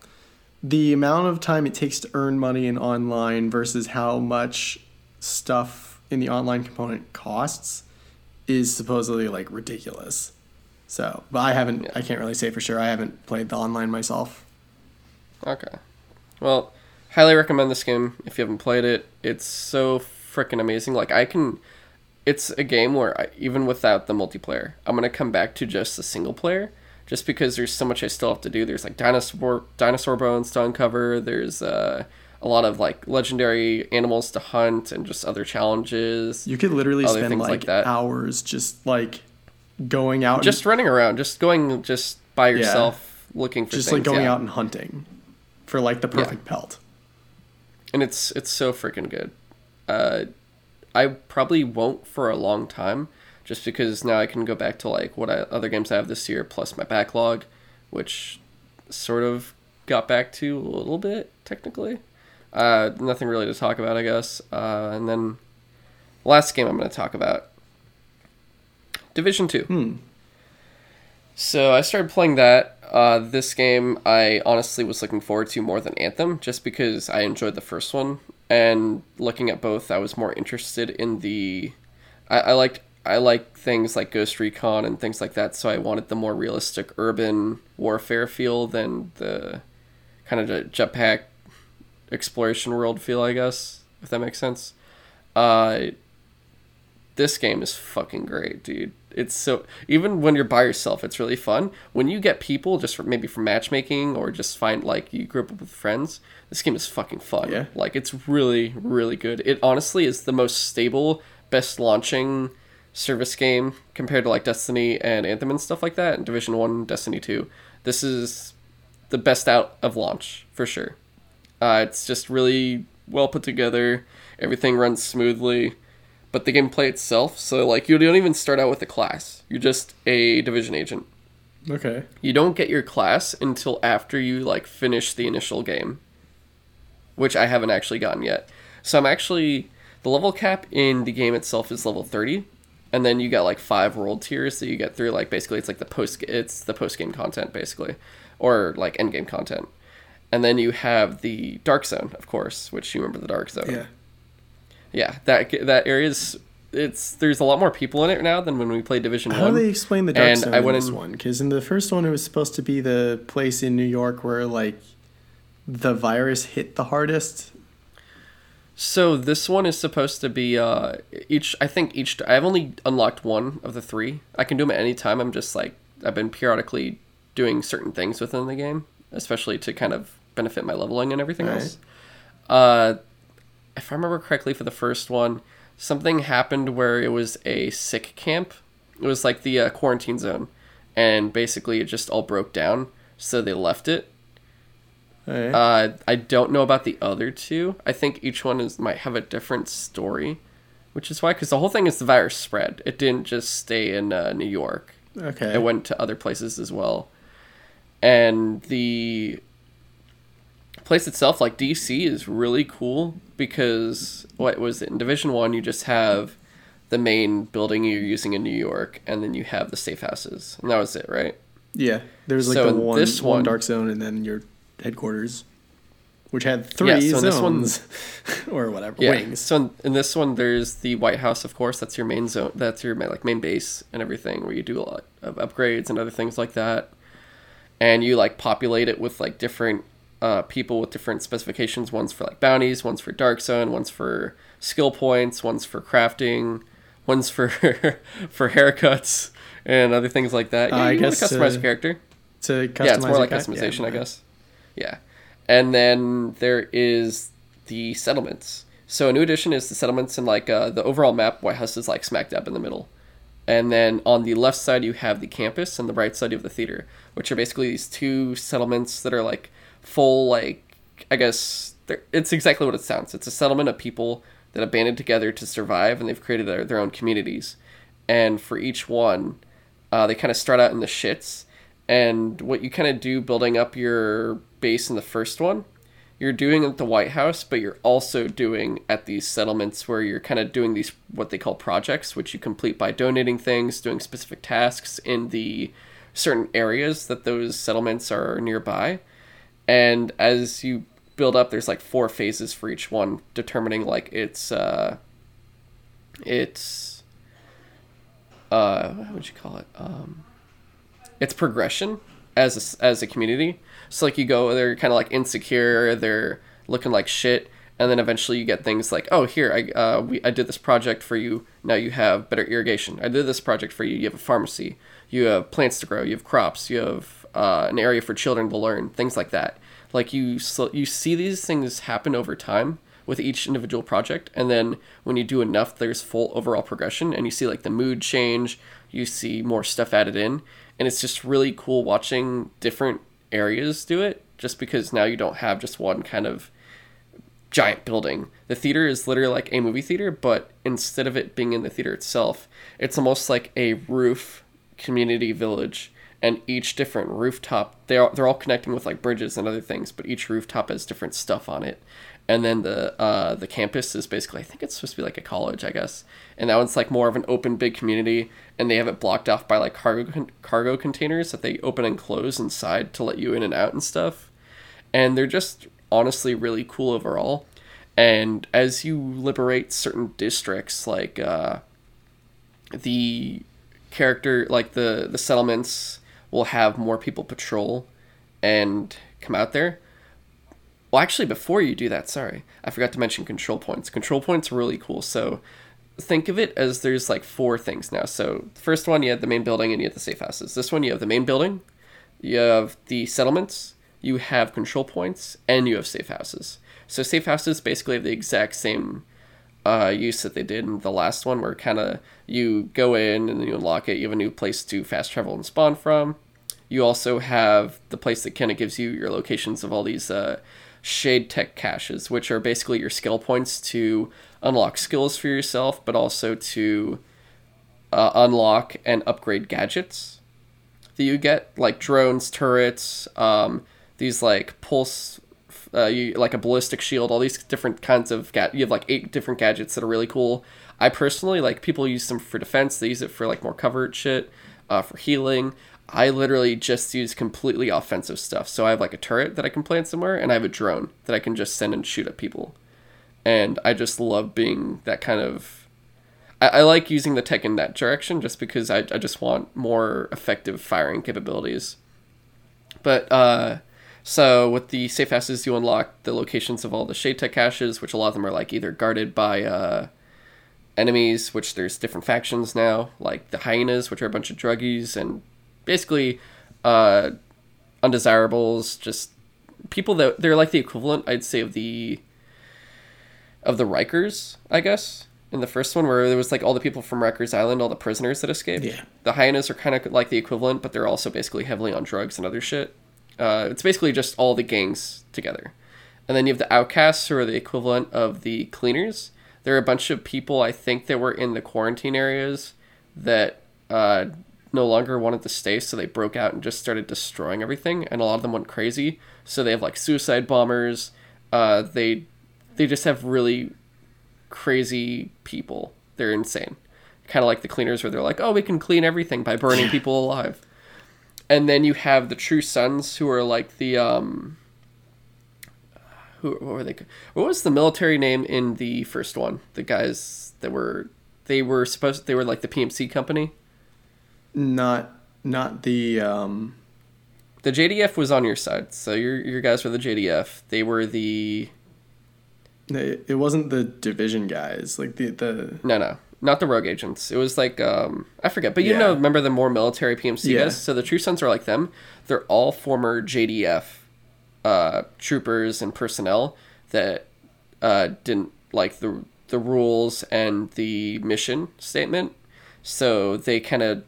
the amount of time it takes to earn money in online versus how much stuff in the online component costs is supposedly like ridiculous. So, but I haven't. I can't really say for sure. I haven't played the online myself. Okay. Well, highly recommend this game if you haven't played it. It's so freaking amazing. Like I can it's a game where I, even without the multiplayer, I'm going to come back to just the single player just because there's so much I still have to do. There's like dinosaur dinosaur bones to uncover. There's uh, a lot of like legendary animals to hunt and just other challenges. You could literally spend like, like hours just like going out just and, running around, just going just by yourself yeah, looking for things, just things. like going yeah. out and hunting for like the perfect yeah. pelt. And it's it's so freaking good. Uh, I probably won't for a long time, just because now I can go back to like what I, other games I have this year plus my backlog, which sort of got back to a little bit technically. Uh, nothing really to talk about, I guess. Uh, and then last game I'm going to talk about Division Two. Hmm. So I started playing that. Uh, this game I honestly was looking forward to more than Anthem, just because I enjoyed the first one and looking at both, I was more interested in the. I, I liked I like things like Ghost Recon and things like that, so I wanted the more realistic urban warfare feel than the kind of the jetpack exploration world feel, I guess, if that makes sense. Uh, this game is fucking great, dude. It's so even when you're by yourself, it's really fun. When you get people, just for, maybe from matchmaking or just find like you group up with friends, this game is fucking fun. Yeah. Like it's really really good. It honestly is the most stable, best launching service game compared to like Destiny and Anthem and stuff like that, and Division One, Destiny Two. This is the best out of launch for sure. Uh, it's just really well put together. Everything runs smoothly but the gameplay itself, so like you don't even start out with a class. You're just a division agent. Okay. You don't get your class until after you like finish the initial game, which I haven't actually gotten yet. So I'm actually the level cap in the game itself is level 30 and then you got like five world tiers that you get through like basically it's like the post it's the post game content basically or like end game content. And then you have the dark zone, of course, which you remember the dark zone. Yeah yeah, that that area is it's there's a lot more people in it now than when we played Division How One. do they explain the dark and zone I went in this one? Because in the first one, it was supposed to be the place in New York where like the virus hit the hardest. So this one is supposed to be uh, each. I think each. I've only unlocked one of the three. I can do them at any time. I'm just like I've been periodically doing certain things within the game, especially to kind of benefit my leveling and everything else. Uh, if I remember correctly, for the first one, something happened where it was a sick camp. It was like the uh, quarantine zone, and basically it just all broke down. So they left it. Right. Uh, I don't know about the other two. I think each one is might have a different story, which is why because the whole thing is the virus spread. It didn't just stay in uh, New York. Okay. It went to other places as well, and the place itself, like DC, is really cool because what was it in Division One? You just have the main building you're using in New York, and then you have the safe houses, and that was it, right? Yeah, there's like so the one, this one, one dark zone, and then your headquarters, which had three yeah, so zones or whatever yeah. wings. So in, in, this one, there's the White House, of course. That's your main zone. That's your like main base and everything, where you do a lot of upgrades and other things like that. And you like populate it with like different uh, people with different specifications. One's for like bounties, one's for dark zone, one's for skill points, one's for crafting, one's for for haircuts and other things like that. Yeah, uh, you I guess customize to, character. To customize yeah, it's more like customization, yeah, I guess. Yeah, and then there is the settlements. So a new addition is the settlements, and like uh, the overall map, White House is like smack dab in the middle. And then on the left side you have the campus, and the right side you have the theater, which are basically these two settlements that are like full like I guess it's exactly what it sounds. It's a settlement of people that have banded together to survive, and they've created their, their own communities. And for each one, uh, they kind of start out in the shits. And what you kind of do building up your base in the first one, you're doing at the White House, but you're also doing at these settlements where you're kind of doing these what they call projects, which you complete by donating things, doing specific tasks in the certain areas that those settlements are nearby and as you build up there's like four phases for each one determining like its uh its uh what would you call it um it's progression as a, as a community. So like you go, they're kind of like insecure, they're looking like shit, and then eventually you get things like, oh here I uh, we I did this project for you. Now you have better irrigation. I did this project for you. You have a pharmacy. You have plants to grow. You have crops. You have uh, an area for children to learn. Things like that. Like you you see these things happen over time with each individual project and then when you do enough there's full overall progression and you see like the mood change you see more stuff added in and it's just really cool watching different areas do it just because now you don't have just one kind of giant building the theater is literally like a movie theater but instead of it being in the theater itself it's almost like a roof community village and each different rooftop they're, they're all connecting with like bridges and other things but each rooftop has different stuff on it. And then the uh, the campus is basically I think it's supposed to be like a college I guess. And that one's like more of an open big community and they have it blocked off by like cargo cargo containers that they open and close inside to let you in and out and stuff. And they're just honestly really cool overall. And as you liberate certain districts like uh, the character like the the settlements will have more people patrol and come out there well, actually, before you do that, sorry, I forgot to mention control points. Control points are really cool. So think of it as there's like four things now. So first one, you have the main building and you have the safe houses. This one, you have the main building, you have the settlements, you have control points, and you have safe houses. So safe houses basically have the exact same uh, use that they did in the last one, where kind of you go in and you unlock it. You have a new place to fast travel and spawn from. You also have the place that kind of gives you your locations of all these uh, shade tech caches, which are basically your skill points to unlock skills for yourself, but also to uh, unlock and upgrade gadgets that you get, like drones, turrets, um, these like pulse, uh, you like a ballistic shield, all these different kinds of ga- you have like eight different gadgets that are really cool. I personally like people use them for defense. They use it for like more covert shit, uh, for healing. I literally just use completely offensive stuff. So I have like a turret that I can plant somewhere, and I have a drone that I can just send and shoot at people. And I just love being that kind of. I, I like using the tech in that direction just because I, I just want more effective firing capabilities. But, uh, so with the safe houses, you unlock the locations of all the shade tech caches, which a lot of them are like either guarded by, uh, enemies, which there's different factions now, like the hyenas, which are a bunch of druggies, and basically uh, undesirables, just people that they're like the equivalent, I'd say, of the of the Rikers, I guess. In the first one, where there was like all the people from Rikers Island, all the prisoners that escaped. Yeah. The hyenas are kind of like the equivalent, but they're also basically heavily on drugs and other shit. Uh, it's basically just all the gangs together. And then you have the outcasts, who are the equivalent of the cleaners. There are a bunch of people, I think, that were in the quarantine areas that uh, no longer wanted to stay, so they broke out and just started destroying everything. And a lot of them went crazy. So they have like suicide bombers. Uh, they they just have really crazy people. They're insane. Kind of like the cleaners, where they're like, "Oh, we can clean everything by burning people alive." And then you have the True Sons, who are like the um. Who what were they? What was the military name in the first one? The guys that were they were supposed they were like the PMC company. Not not the um The JTF was on your side, so your your guys were the JTF. They were the it, it wasn't the division guys like the the no no not the rogue agents. It was like um I forget, but you Yeah. know remember the more military PMC Yeah. guys. So the True Sons are like them. They're all former JTF uh, troopers and personnel that uh, didn't like the the rules and the mission statement. So they kind of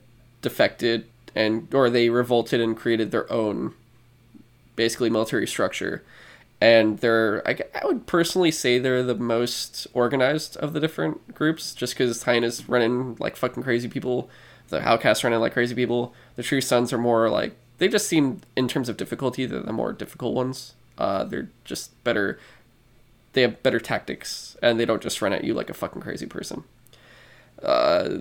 defected and or they revolted and created their own basically military structure. And they're I, I would personally say they're the most organized of the different groups just because hyenas running like fucking crazy people the outcasts running like crazy people the true sons are more like they just seem in terms of difficulty they're the more difficult ones. Uh, they're just better they have better tactics and they don't just run at you like a fucking crazy person. Uh,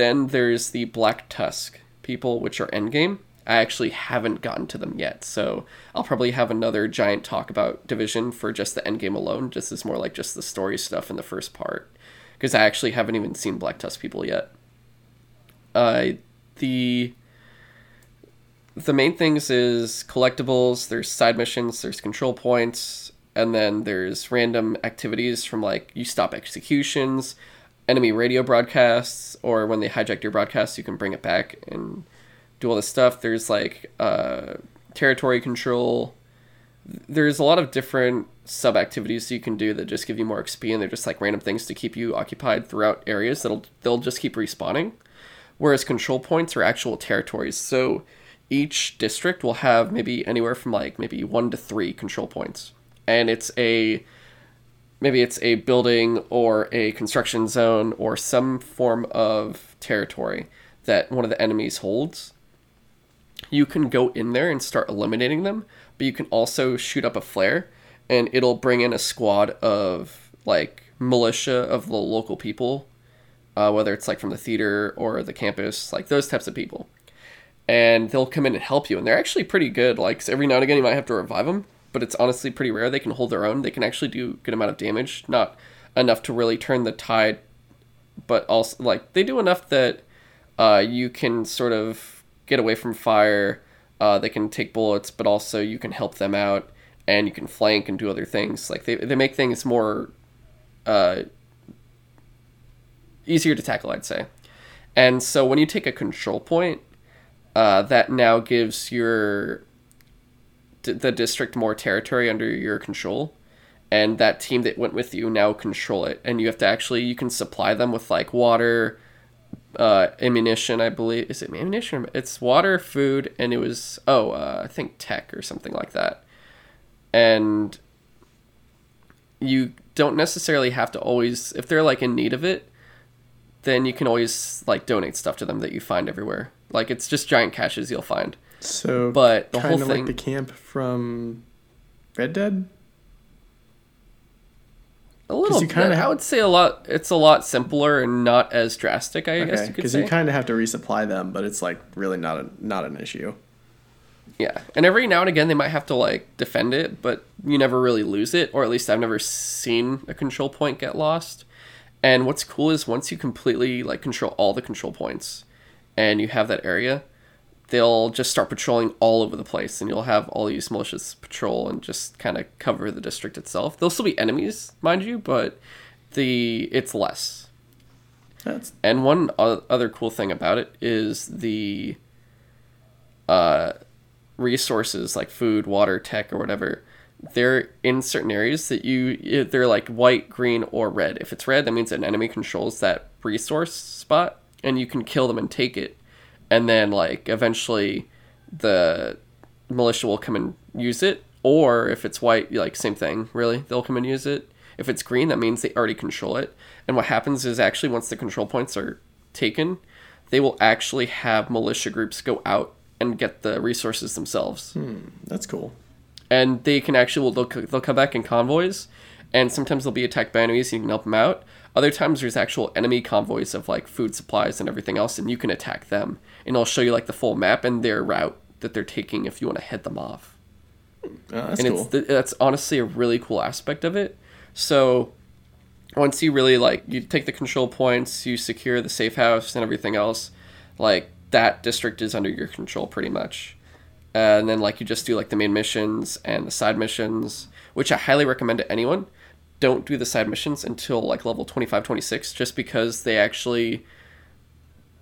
then there's the Black Tusk people, which are endgame. I actually haven't gotten to them yet, so I'll probably have another giant talk about Division for just the endgame alone. Just as more like just the story stuff in the first part, because I actually haven't even seen Black Tusk people yet. Uh, the the main things is collectibles, there's side missions, there's control points, and then there's random activities from like you stop executions, enemy radio broadcasts, or when they hijack your broadcast, you can bring it back and do all this stuff. There's like uh, territory control. There's a lot of different sub activities you can do that just give you more XP, and they're just like random things to keep you occupied throughout areas that'll they'll just keep respawning. Whereas control points are actual territories, so each district will have maybe anywhere from like maybe one to three control points, and it's a maybe it's a building or a construction zone or some form of territory that one of the enemies holds. You can go in there and start eliminating them, but you can also shoot up a flare and it'll bring in a squad of like militia of the local people, uh, whether it's like from the theater or the campus, like those types of people and they'll come in and help you. And they're actually pretty good. Like every now and again, you might have to revive them, but it's honestly pretty rare. They can hold their own. They can actually do a good amount of damage, not enough to really turn the tide, but also like they do enough that uh, you can sort of get away from fire. Uh, they can take bullets, but also you can help them out, and you can flank and do other things. Like they they make things more uh, easier to tackle, I'd say. And so when you take a control point, uh, that now gives your the district more territory under your control and that team that went with you now control it and you have to actually you can supply them with like water uh, ammunition i believe is it ammunition it's water food and it was oh uh, i think tech or something like that and you don't necessarily have to always if they're like in need of it then you can always like donate stuff to them that you find everywhere like it's just giant caches you'll find. So, but the whole kind of thing, like the camp from Red Dead. a little you bit. kinda I would say a lot. It's a lot simpler and not as drastic. I guess Okay, you could because you kind of have to resupply them, but it's like really not a not an issue. Yeah, and every now and again they might have to like defend it, but you never really lose it, or at least I've never seen a control point get lost. And what's cool is once you completely like control all the control points, and you have that area, they'll just start patrolling all over the place, and you'll have all these militias patrol and just kind of cover the district itself. There'll still be enemies, mind you, but the it's less. That's And one o- other cool thing about it is the uh, resources like food, water, tech, or whatever. They're in certain areas that you they're like white, green, or red. If it's red, that means an enemy controls that resource spot, and you can kill them and take it. And then like eventually, the militia will come and use it. Or if it's white, like same thing. Really, they'll come and use it. If it's green, that means they already control it. And what happens is actually once the control points are taken, they will actually have militia groups go out and get the resources themselves. hmm, that's cool. And they can actually well, they'll, they'll come back in convoys, and sometimes they'll be attacked by enemies. And you can help them out. Other times there's actual enemy convoys of like food supplies and everything else, and you can attack them. And it'll show you like the full map and their route that they're taking if you want to head them off Oh, that's and cool. it's th- that's honestly a really cool aspect of it. So once you really like you take the control points, you secure the safe house and everything else, like that district is under your control pretty much. And then like you just do like the main missions and the side missions, which I highly recommend to anyone. Don't do the side missions until like level 25 26 just because they actually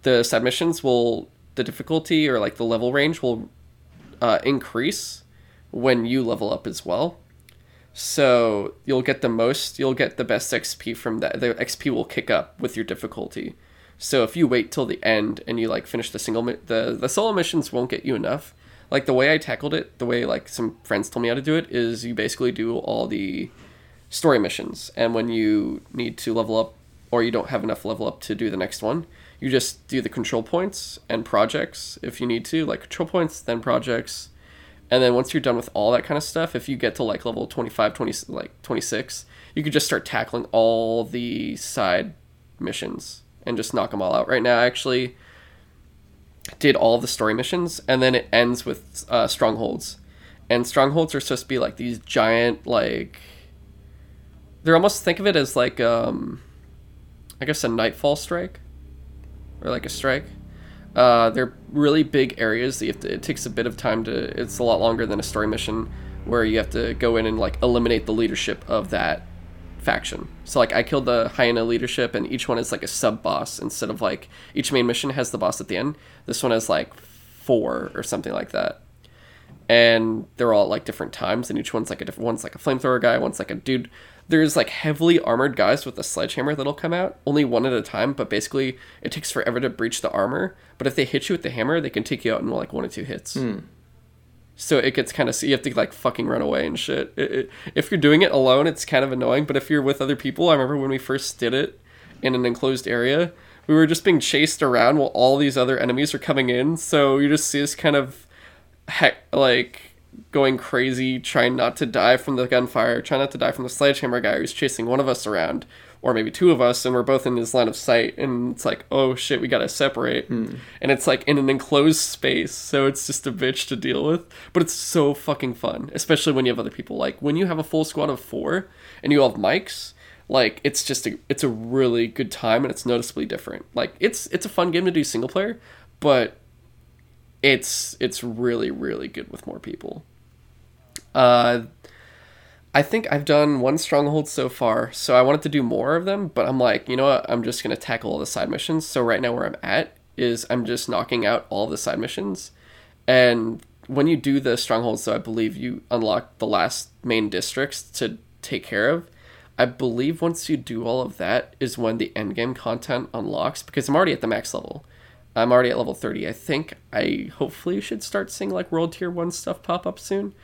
the submissions will the difficulty or like the level range will uh, increase when you level up as well. So you'll get the most, you'll get the best XP from that. The XP will kick up with your difficulty. So if you wait till the end and you like finish the single, mi- the the solo missions won't get you enough. Like the way I tackled it, the way like some friends told me how to do it is you basically do all the story missions, and when you need to level up or you don't have enough level up to do the next one, you just do the control points and projects if you need to, like control points, then projects, and then once you're done with all that kind of stuff, if you get to like level 25, 20, like 26, you could just start tackling all the side missions and just knock them all out. Right now, I actually did all the story missions, and then it ends with uh, strongholds. And strongholds are supposed to be like these giant, like. They're almost think of it as like, um, I guess a nightfall strike, or like a strike. Uh, they're really big areas. That to, it takes a bit of time to. It's a lot longer than a story mission, where you have to go in and like eliminate the leadership of that faction. So like I killed the hyena leadership, and each one is like a sub boss instead of like each main mission has the boss at the end. This one has like four or something like that, and they're all at like different times, and each one's like a different. One's like a flamethrower guy. One's like a dude. There's like heavily armored guys with a sledgehammer that'll come out, only one at a time. But basically, it takes forever to breach the armor. But if they hit you with the hammer, they can take you out in like one or two hits. Hmm. So it gets kind of so you have to like fucking run away and shit. It, it, if you're doing it alone, it's kind of annoying. But if you're with other people, I remember when we first did it in an enclosed area, we were just being chased around while all these other enemies are coming in. So you just see us kind of heck like going crazy, trying not to die from the gunfire, trying not to die from the sledgehammer guy who's chasing one of us around, or maybe two of us, and we're both in his line of sight. And it's like, oh shit, we gotta separate. Hmm. And it's like in an enclosed space, so it's just a bitch to deal with. But it's so fucking fun, especially when you have other people. Like when you have a full squad of four and you all have mics. Like it's just a it's a really good time and it's noticeably different. Like it's it's a fun game to do single player, but it's it's really really good with more people. Uh, I think I've done one stronghold so far, so I wanted to do more of them, but I'm like, you know what? I'm just gonna tackle all the side missions. So right now where I'm at is I'm just knocking out all the side missions, and when you do the strongholds, so I believe you unlock the last main districts to take care of. I believe once you do all of that is when the end game content unlocks because I'm already at the max level. I'm already at level 30. I think I hopefully should start seeing like world tier 1 stuff pop up soon.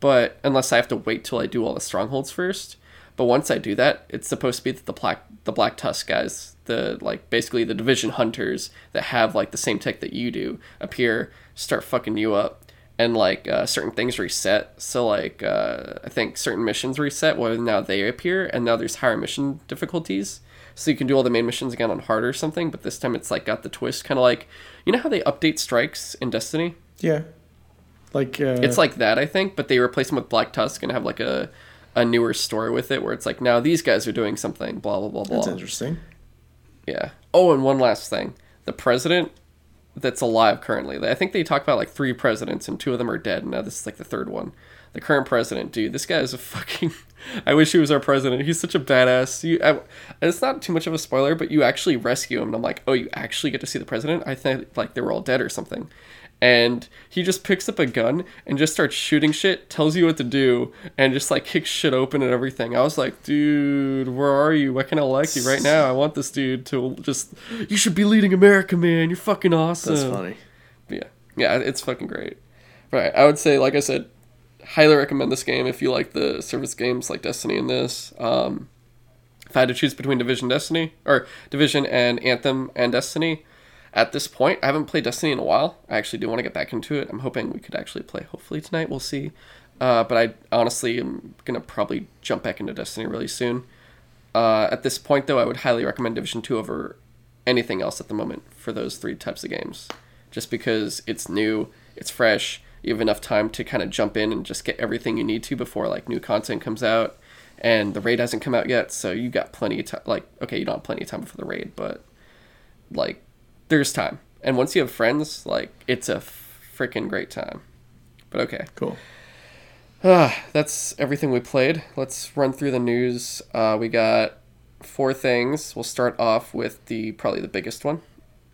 But unless I have to wait till I do all the strongholds first. But once I do that, it's supposed to be that the black the black tusk guys, the like basically the division hunters that have like the same tech that you do appear, start fucking you up. And like uh, certain things reset, so like uh, I think certain missions reset where now they appear, and now there's higher mission difficulties so you can do all the main missions again on hard or something but this time it's like got the twist kind of like you know how they update strikes in destiny? Yeah. Like uh, it's like that i think but they replace them with black tusk and have like a, a newer story with it where it's like now these guys are doing something blah blah blah blah. that's interesting. yeah. Oh and one last thing. The president that's alive currently i think they talk about like three presidents and two of them are dead and now this is like the third one the current president dude. This guy is a fucking i wish he was our president. He's such a badass. You I, it's not too much of a spoiler but you actually rescue him and i'm like oh you actually get to see the president? I think like they were all dead or something. And he just picks up a gun and just starts shooting shit tells you what to do and just like kicks shit open and everything. I was like dude where are you? Why can't i elect you right now? I want this dude to just you should be leading america man. You're fucking awesome. That's funny. but yeah, yeah, it's fucking great. Right, I would say, like I said, highly recommend this game if you like the service games like Destiny and this. Um, if I had to choose between Division, Destiny, or Division and Anthem and Destiny, at this point, I haven't played Destiny in a while. I actually do want to get back into it. I'm hoping we could actually play. Hopefully tonight, we'll see. Uh, but I honestly am gonna probably jump back into Destiny really soon. Uh, at this point, though, I would highly recommend Division Two over anything else at the moment for those three types of games, just because it's new, it's fresh. You have enough time to kind of jump in and just get everything you need to before like new content comes out, and the raid hasn't come out yet, so you got plenty of time. Like, okay, you don't have plenty of time before the raid, but like, there's time. And once you have friends, like, it's a freaking great time. But okay. Cool. Ah, that's everything we played. Let's run through the news. Uh, we got four things. We'll start off with the probably the biggest one.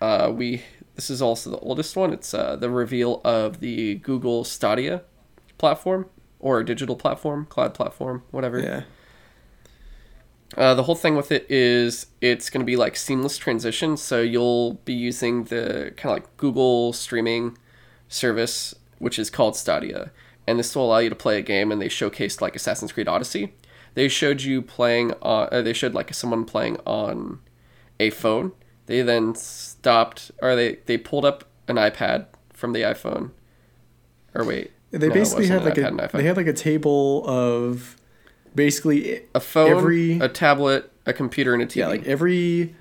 Uh, we this is also the oldest one. It's uh, the reveal of the Google Stadia platform or digital platform, cloud platform, whatever. Yeah. Uh, the whole thing with it is it's going to be like seamless transition. So you'll be using the kind of like Google streaming service, which is called Stadia. And this will allow you to play a game. And they showcased like Assassin's Creed Odyssey. They showed you playing on, uh, they showed like someone playing on a phone. They then stopped, or they, they pulled up an iPad from the iPhone. Or wait. They no, basically had like iPad, a they had like a table of basically a phone, every a tablet, a computer, and a TV. yeah like every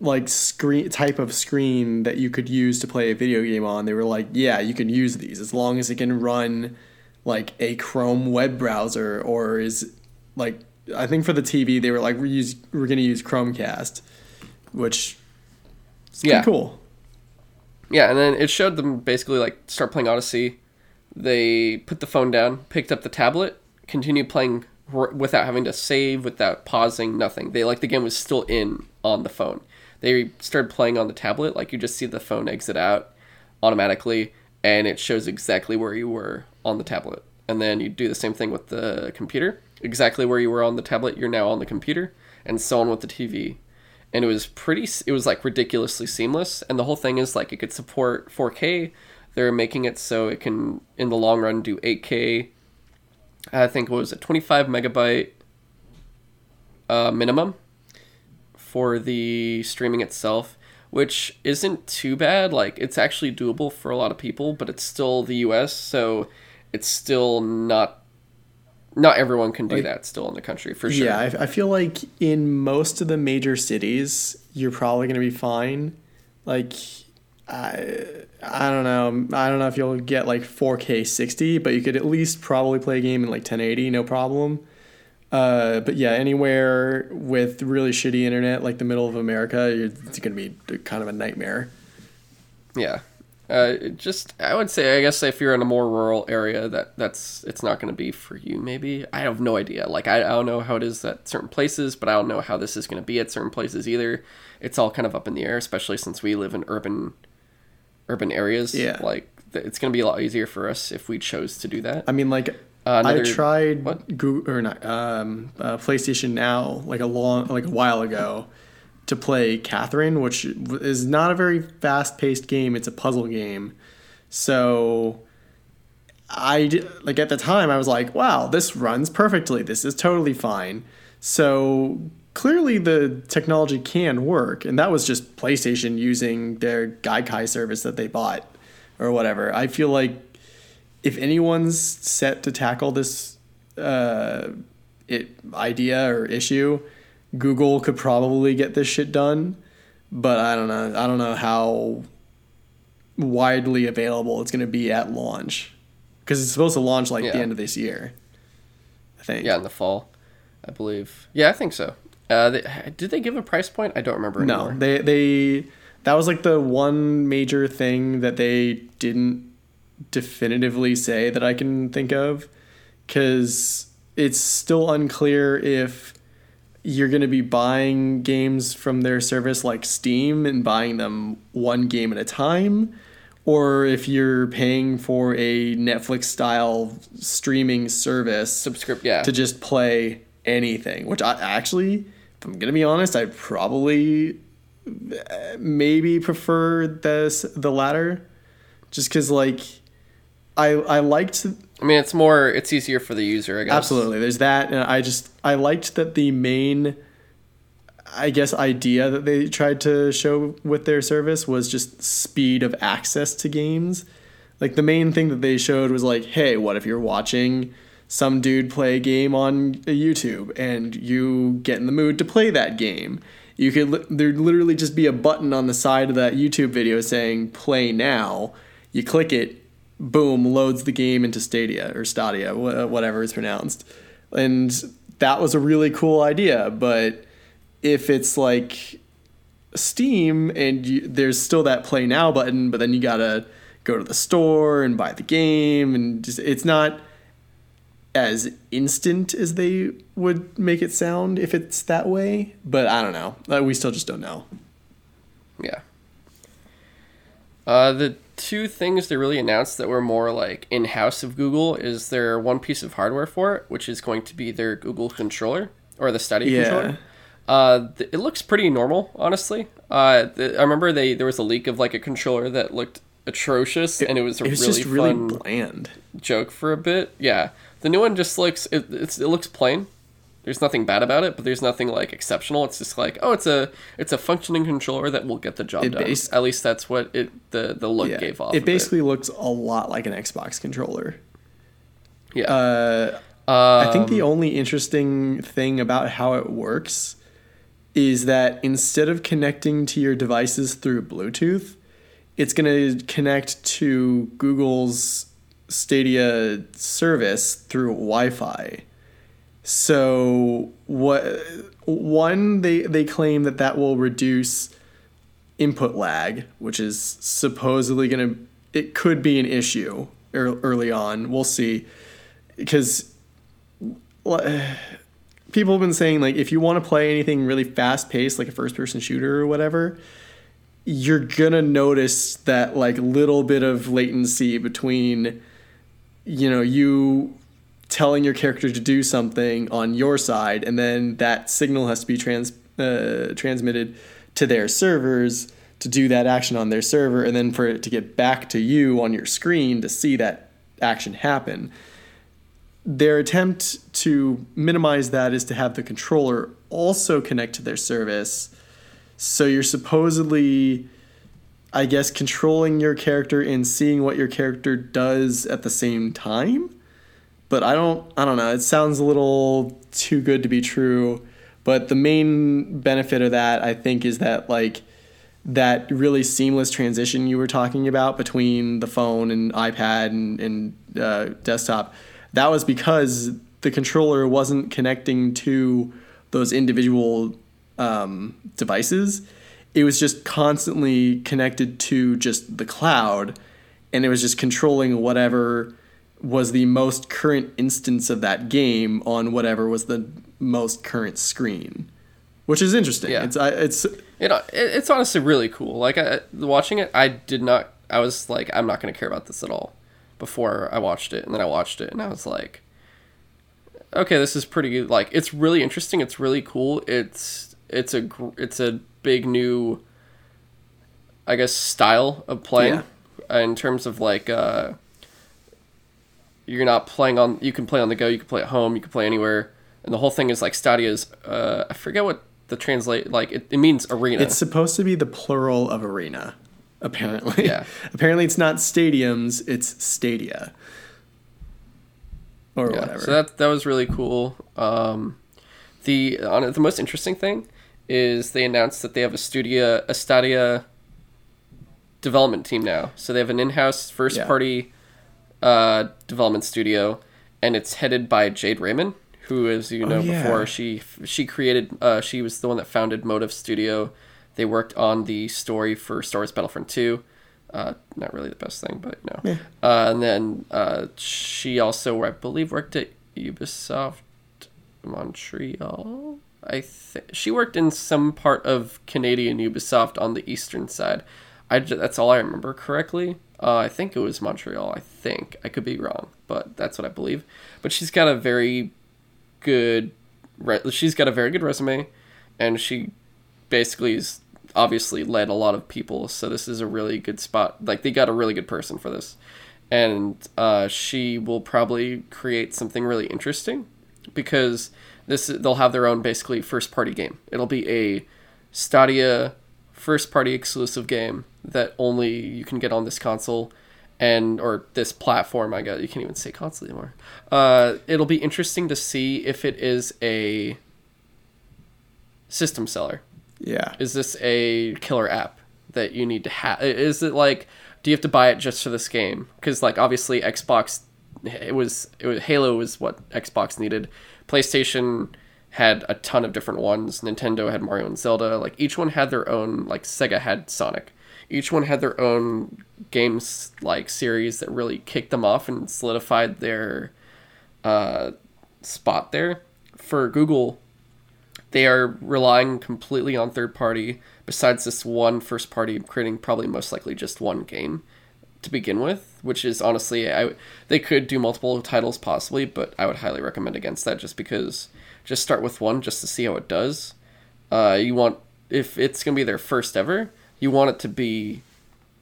like screen type of screen that you could use to play a video game on. They were like, yeah, you can use these as long as it can run like a Chrome web browser or is like I think for the TV they were like we use we're gonna use Chromecast, which is Yeah. cool. yeah, and then it showed them basically like start playing Odyssey. They put the phone down, picked up the tablet, continued playing r- without having to save, without pausing, nothing. They like the game was still in on the phone. They started playing on the tablet, like you just see the phone exit out automatically, and it shows exactly where you were on the tablet. And then you do the same thing with the computer, exactly where you were on the tablet, you're now on the computer, and so on with the TV and it was pretty it was like ridiculously seamless and the whole thing is like it could support 4k they're making it so it can in the long run do 8k i think what was it 25 megabyte uh, minimum for the streaming itself which isn't too bad. Like it's actually doable for a lot of people but it's still the us so it's still not not everyone can do Like- that still in the country for sure Yeah, I, I feel like in most of the major cities, you're probably gonna be fine. Like, I I don't know. I don't know if you'll get like 4K 60, but you could at least probably play a game in like 1080, no problem. Uh, but yeah, anywhere with really shitty internet, like the middle of America, you're, it's gonna be kind of a nightmare. Yeah. Uh, just I would say I guess if you're in a more rural area that that's it's not going to be for you maybe. I have no idea. Like I, I don't know how it is at certain places but I don't know how this is going to be at certain places either. It's all kind of up in the air especially since we live in urban urban areas. Yeah. like it's going to be a lot easier for us if we chose to do that. I mean, like Uh, I tried what? Google or not um, uh, PlayStation Now like a long like a while ago to play Catherine, which is not a very fast paced game. It's a puzzle game, so I like at the time I was like, wow, this runs perfectly. This is totally fine. So clearly the technology can work, and that was just PlayStation using their Gaikai service that they bought or whatever. I feel like if anyone's set to tackle this uh, it idea or issue, Google could probably get this shit done. But I don't know. I don't know how widely available it's going to be at launch because it's supposed to launch like the end of this year. I think. yeah in the fall I believe yeah I think so uh, they, did they give a price point I don't remember Anymore. No, they they that was like the one major thing that they didn't definitively say that I can think of cuz it's still unclear if you're going to be buying games from their service like Steam and buying them one game at a time or if you're paying for a Netflix style streaming service subscript yeah to just play anything. Which I actually, if I'm gonna be honest, I probably uh, maybe prefer this the latter, just because like I I liked I mean it's more it's easier for the user I guess absolutely there's that and I just I liked that the main. I guess idea that they tried to show with their service was just speed of access to games. Like the main thing that they showed was like, hey, what if you're watching some dude play a game on YouTube and you get in the mood to play that game? You could there'd literally just be a button on the side of that YouTube video saying play now. You click it, boom, loads the game into Stadia or Stadia, whatever it's pronounced. And that was a really cool idea, but if it's like Steam and you, there's still that play now button, but then you gotta go to the store and buy the game, and just it's not as instant as they would make it sound if it's that way. But I don't know. Uh, We still just don't know. Yeah. Uh, the two things they really announced that were more like in house of Google is their one piece of hardware for it, which is going to be their Google controller or the Stadia Yeah. controller. Uh, th- it looks pretty normal, honestly. Uh, th- I remember they there was a leak of like a controller that looked atrocious, and it was a It was really just really fun bland. joke for a bit. Yeah, the new one just looks it, it's, it looks plain. There's nothing bad about it, but there's nothing like exceptional. It's just like oh, it's a it's a functioning controller that will get the job It done. bas- At least that's what it the the look Yeah. gave off. It basically looks a lot like an Xbox controller. yeah. Uh, Um, I think the only interesting thing about how it works is that instead of connecting to your devices through Bluetooth, it's going to connect to Google's Stadia service through Wi-Fi. So what one they they claim that that will reduce input lag, which is supposedly going to it could be an issue early on. We'll see because people have been saying like if you want to play anything really fast paced like a first person shooter or whatever you're gonna notice that like little bit of latency between you know you telling your character to do something on your side and then that signal has to be trans uh, transmitted to their servers to do that action on their server and then for it to get back to you on your screen to see that action happen their attempt to minimize that is to have the controller also connect to their service. So you're supposedly, I guess, controlling your character and seeing what your character does at the same time. But I don't, I don't know. It sounds a little too good to be true. But the main benefit of that, I think, is that like that really seamless transition you were talking about between the phone and iPad and, and uh, desktop that was because the controller wasn't connecting to those individual um, devices. It was just constantly connected to just the cloud, and it was just controlling whatever was the most current instance of that game on whatever was the most current screen, which is interesting. Yeah. It's it's it, it's honestly really cool. Like I, watching it, I did not. I was like, I'm not going to care about this at all before I watched it, and then I watched it, and I was like, okay, this is pretty like it's really interesting. It's really cool. It's it's a it's a big new, I guess, style of playing yeah. in terms of like. uh you're not playing on you can play on the go you can play at home you can play anywhere and the whole thing is like stadia's uh, i forget what the translate like it, it means arena it's supposed to be the plural of arena apparently. Yeah. apparently it's not stadiums, it's stadia. Or yeah, whatever. So that that was really cool. Um, the on the most interesting thing is they announced that they have a studio a Stadia development team now. So they have an in-house first yeah. Uh, development studio and it's headed by Jade Raymond, who as you oh, know oh, yeah. before she she created uh, she was the one that founded Motive Studio they worked on the story for Star Wars Battlefront 2. Uh, not really the best thing, but no. Yeah. Uh, and then uh, she also, I believe, worked at Ubisoft Montreal. I think she worked in some part of Canadian Ubisoft on the eastern side. I that's all I remember correctly. Uh, I think it was Montreal. I think I could be wrong, but that's what I believe. But she's got a very good, re- she's got a very good resume, and she basically is obviously led a lot of people, so this is a really good spot. Like they got a really good person for this, and uh, she will probably create something really interesting because this they'll have their own basically first party game. It'll be a Stadia first party exclusive game that only you can get on this console and or this platform. I guess you can't even say console anymore. Uh, it'll be interesting to see if it is a system seller yeah. Is this a killer app that you need to have? Is it like, do you have to buy it just for this game? Because like obviously Xbox, it was it was Halo was what Xbox needed. PlayStation had a ton of different ones. Nintendo had Mario and Zelda. Like each one had their own. Like Sega had Sonic. Each one had their own games like series that really kicked them off and solidified their uh, spot there. For Google, they are relying completely on third party besides this one first party creating probably most likely just one game to begin with which is honestly I, they could do multiple titles possibly but i would highly recommend against that just because just start with one just to see how it does. Uh, you want if it's to be their first ever you want it to be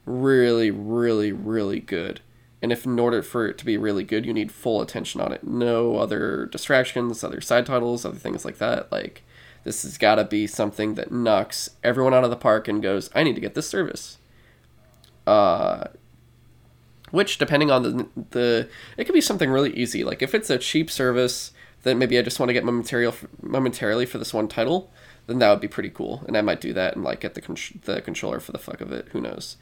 really really really good. And if in order for it to be really good you need full attention on it. No other distractions other side titles other things like that. Like this has got to be something that knocks everyone out of the park and goes, I need to get this service. Uh, which, depending on the the, it could be something really easy. Like if it's a cheap service then maybe I just want to get momentarily momentarily for this one title, then that would be pretty cool, and I might do that and like get the con- the controller for the fuck of it. Who knows?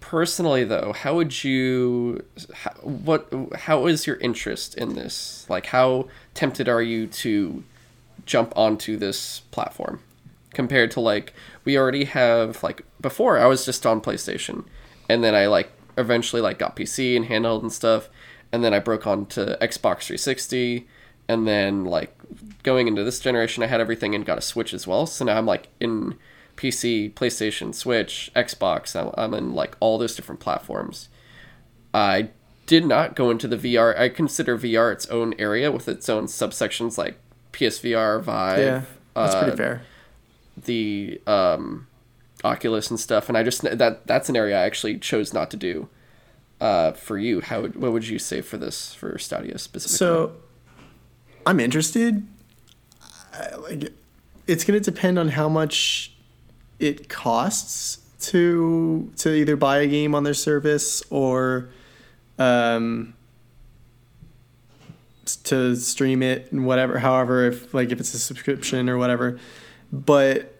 Personally, though, how would you, how, what, how is your interest in this? Like, how tempted are you to jump onto this platform? compared to like we already have like before I was just on PlayStation and then I like eventually like got PC and handheld and stuff and then I broke onto Xbox 360 and then like going into this generation I had everything and got a Switch as well so now I'm like in PC, PlayStation, Switch, Xbox I'm, I'm in like all those different platforms. I did not go into the VR. I consider VR its own area with its own subsections like PSVR, Vive, Yeah, that's uh, pretty fair. the um, Oculus and stuff, and I just that that's an area I actually chose not to do. Uh, for you, how would, what would you say for this for Stadia specifically? So, I'm interested. I, like, it's gonna depend on how much it costs to to either buy a game on their service or um, to stream it and whatever. However, if like if it's a subscription or whatever, but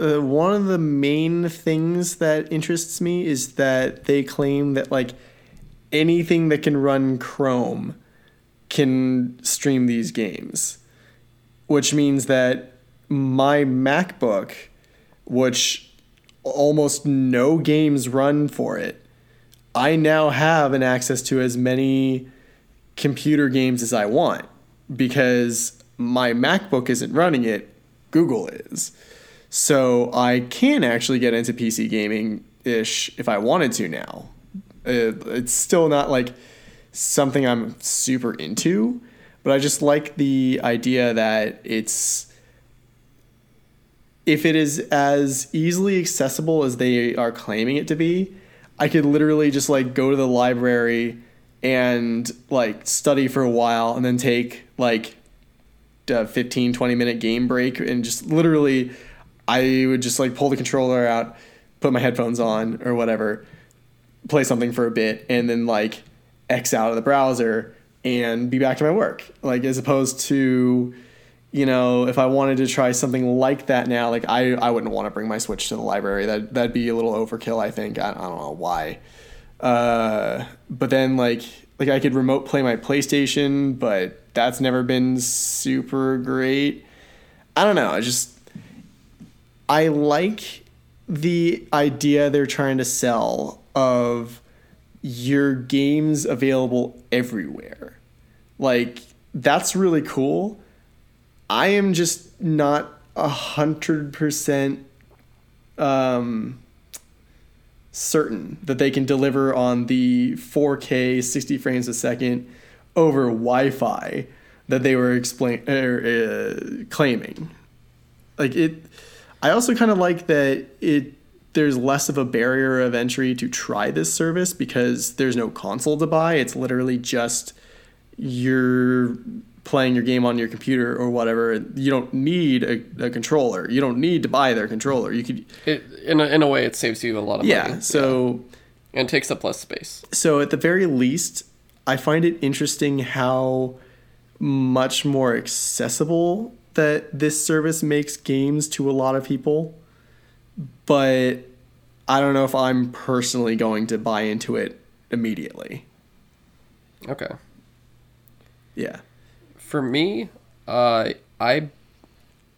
uh, one of the main things that interests me is that they claim that like anything that can run Chrome can stream these games, which means that my MacBook, which almost no games run for it, I now have an access to as many computer games as I want because my MacBook isn't running it, Google is. So I can actually get into PC gaming ish if I wanted to now. Uh, it's still not like something I'm super into, but I just like the idea that it's if it is as easily accessible as they are claiming it to be, I could literally just like go to the library and like study for a while and then take like a 15 20 minute game break and just literally I would just like pull the controller out, put my headphones on or whatever, play something for a bit and then like X out of the browser and be back to my work. Like as opposed to you know, if I wanted to try something like that now, like I, I wouldn't want to bring my Switch to the library. That that'd be a little overkill. I think. I, I don't know why. Uh, but then like like I could remote play my PlayStation, but that's never been super great. I don't know. I just I like the idea they're trying to sell of your games available everywhere. Like that's really cool. I am just not a hundred percent um, certain that they can deliver on the 4K 60 frames a second over Wi-Fi that they were explain er, uh, claiming. Like it, I also kind of like that it. There's less of a barrier of entry to try this service because there's no console to buy. It's literally just you're playing your game on your computer or whatever. You don't need a, a controller. You don't need to buy their controller. You could it, in a, in a way, it saves you a lot of yeah. money. So and takes up less space. so at the very least, I find it interesting how much more accessible that this service makes games to a lot of people. But I don't know if I'm personally going to buy into it immediately. Okay. Yeah. For me, uh, I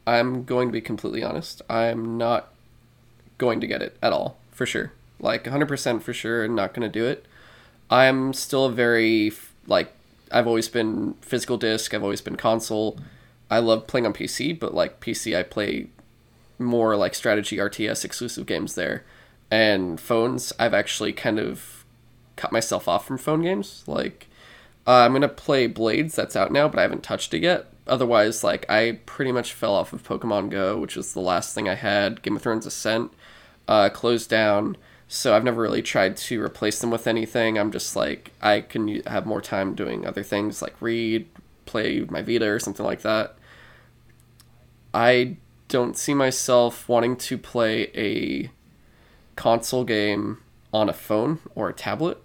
I'm going to be completely honest. I'm not going to get it at all, for sure. Like 100% for sure, not going to do it. I'm still a very like I've always been physical disc, I've always been console. I love playing on PC, but like PC I play more like strategy RTS exclusive games there. And phones, I've actually kind of cut myself off from phone games. Like uh, I'm gonna play Blades. That's out now, but I haven't touched it yet. Otherwise, like I pretty much fell off of Pokemon Go, which was the last thing I had. Game of Thrones Ascent uh, closed down, so I've never really tried to replace them with anything. I'm just like I can have more time doing other things like read, play my Vita or something like that. I don't see myself wanting to play a console game on a phone or a tablet.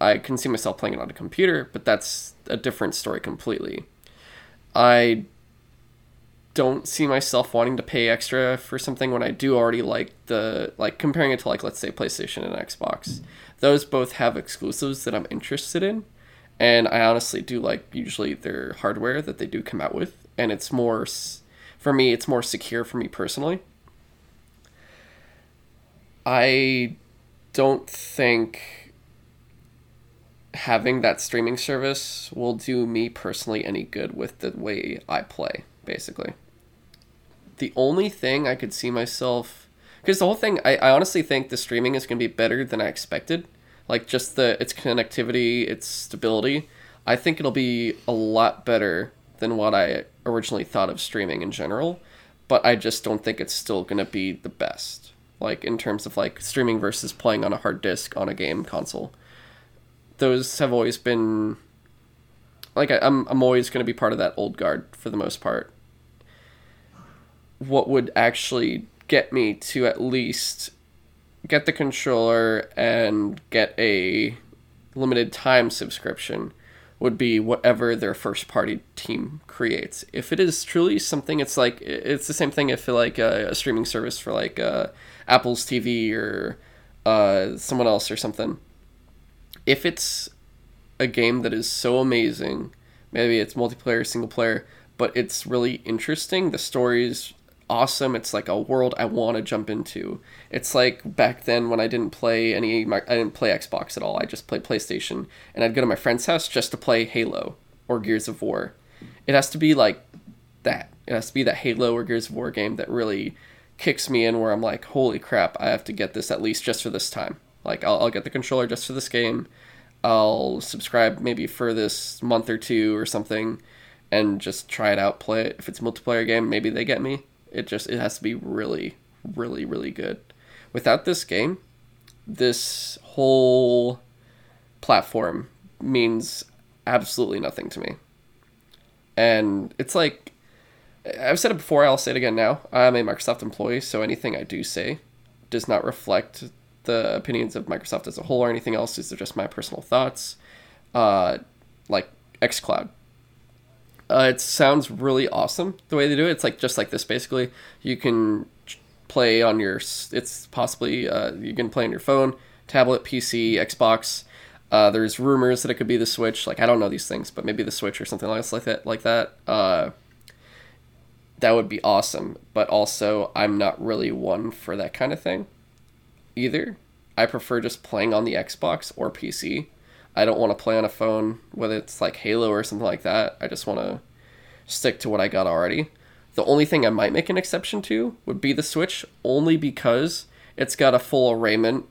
I can see myself playing it on a computer, but that's a different story completely. I don't see myself wanting to pay extra for something when I do already like the like comparing it to like let's say PlayStation and Xbox. Those both have exclusives that I'm interested in, and I honestly do like usually their hardware that they do come out with, and it's more for me, it's more secure for me personally. I don't think having that streaming service will do me personally any good with the way I play, basically. The only thing I could see myself because the whole thing I, I honestly think the streaming is gonna be better than I expected. Like just the its connectivity, its stability. I think it'll be a lot better than what I originally thought of streaming in general, but I just don't think it's still going to be the best. Like in terms of like streaming versus playing on a hard disk on a game console. Those have always been like I, I'm I'm always going to be part of that old guard for the most part. What would actually get me to at least get the controller and get a limited time subscription would be whatever their first party team creates. If it is truly something, it's like it's the same thing if like a, a streaming service for like uh, Apple's TV or uh, someone else or something. If it's a game that is so amazing, maybe it's multiplayer, single player, but it's really interesting. The story's awesome. It's like a world I want to jump into. It's like back then when I didn't play any, I didn't play Xbox at all. I just played PlayStation, and I'd go to my friend's house just to play Halo or Gears of War. It has to be like that. It has to be that Halo or Gears of War game that really kicks me in, where I'm like, holy crap, I have to get this at least just for this time. Like I'll, I'll get the controller just for this game. I'll subscribe maybe for this month or two or something, and just try it out, play it. If it's a multiplayer game, maybe they get me it just it has to be really, really, really good. Without this game, this whole platform means absolutely nothing to me. And it's like I've said it before, I'll say it again now. I'm a Microsoft employee, so anything I do say does not reflect the opinions of Microsoft as a whole or anything else. These are just my personal thoughts. Uh, like xCloud. Uh, it sounds really awesome the way they do it. It's like just like this basically. You can play on your. It's possibly uh, you can play on your phone, tablet, PC, Xbox. Uh, there's rumors that it could be the Switch. Like I don't know these things, but maybe the Switch or something else like that. Like that. Uh, that would be awesome. But also, I'm not really one for that kind of thing, either. I prefer just playing on the Xbox or PC. I don't want to play on a phone, whether it's like Halo or something like that. I just want to stick to what I got already. The only thing I might make an exception to would be the Switch, only because it's got a full arrayment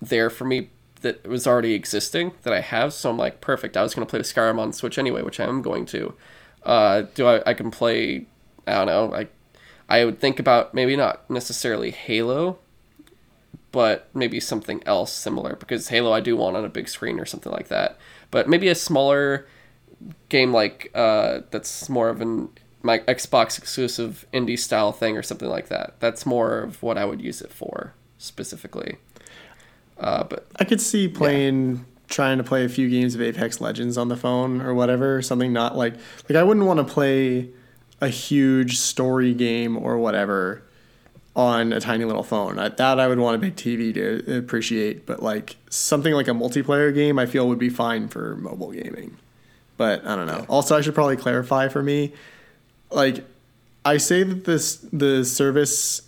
there for me that was already existing that I have. So I'm like, perfect. I was going to play the Skyrim on Switch anyway, which I am going to. Uh, do I? I can play. I don't know. I I would think about maybe not necessarily Halo, but maybe something else similar because Halo I do want on a big screen or something like that. But maybe a smaller game like uh, that's more of an my Xbox exclusive indie style thing or something like that. That's more of what I would use it for specifically. Uh, but I could see playing. Yeah. Trying to play a few games of Apex Legends on the phone or whatever, something not like like I wouldn't want to play a huge story game or whatever on a tiny little phone. I, that I would want a big TV to appreciate, but like something like a multiplayer game, I feel would be fine for mobile gaming. But I don't know. Also, I should probably clarify for me, like I say that this the service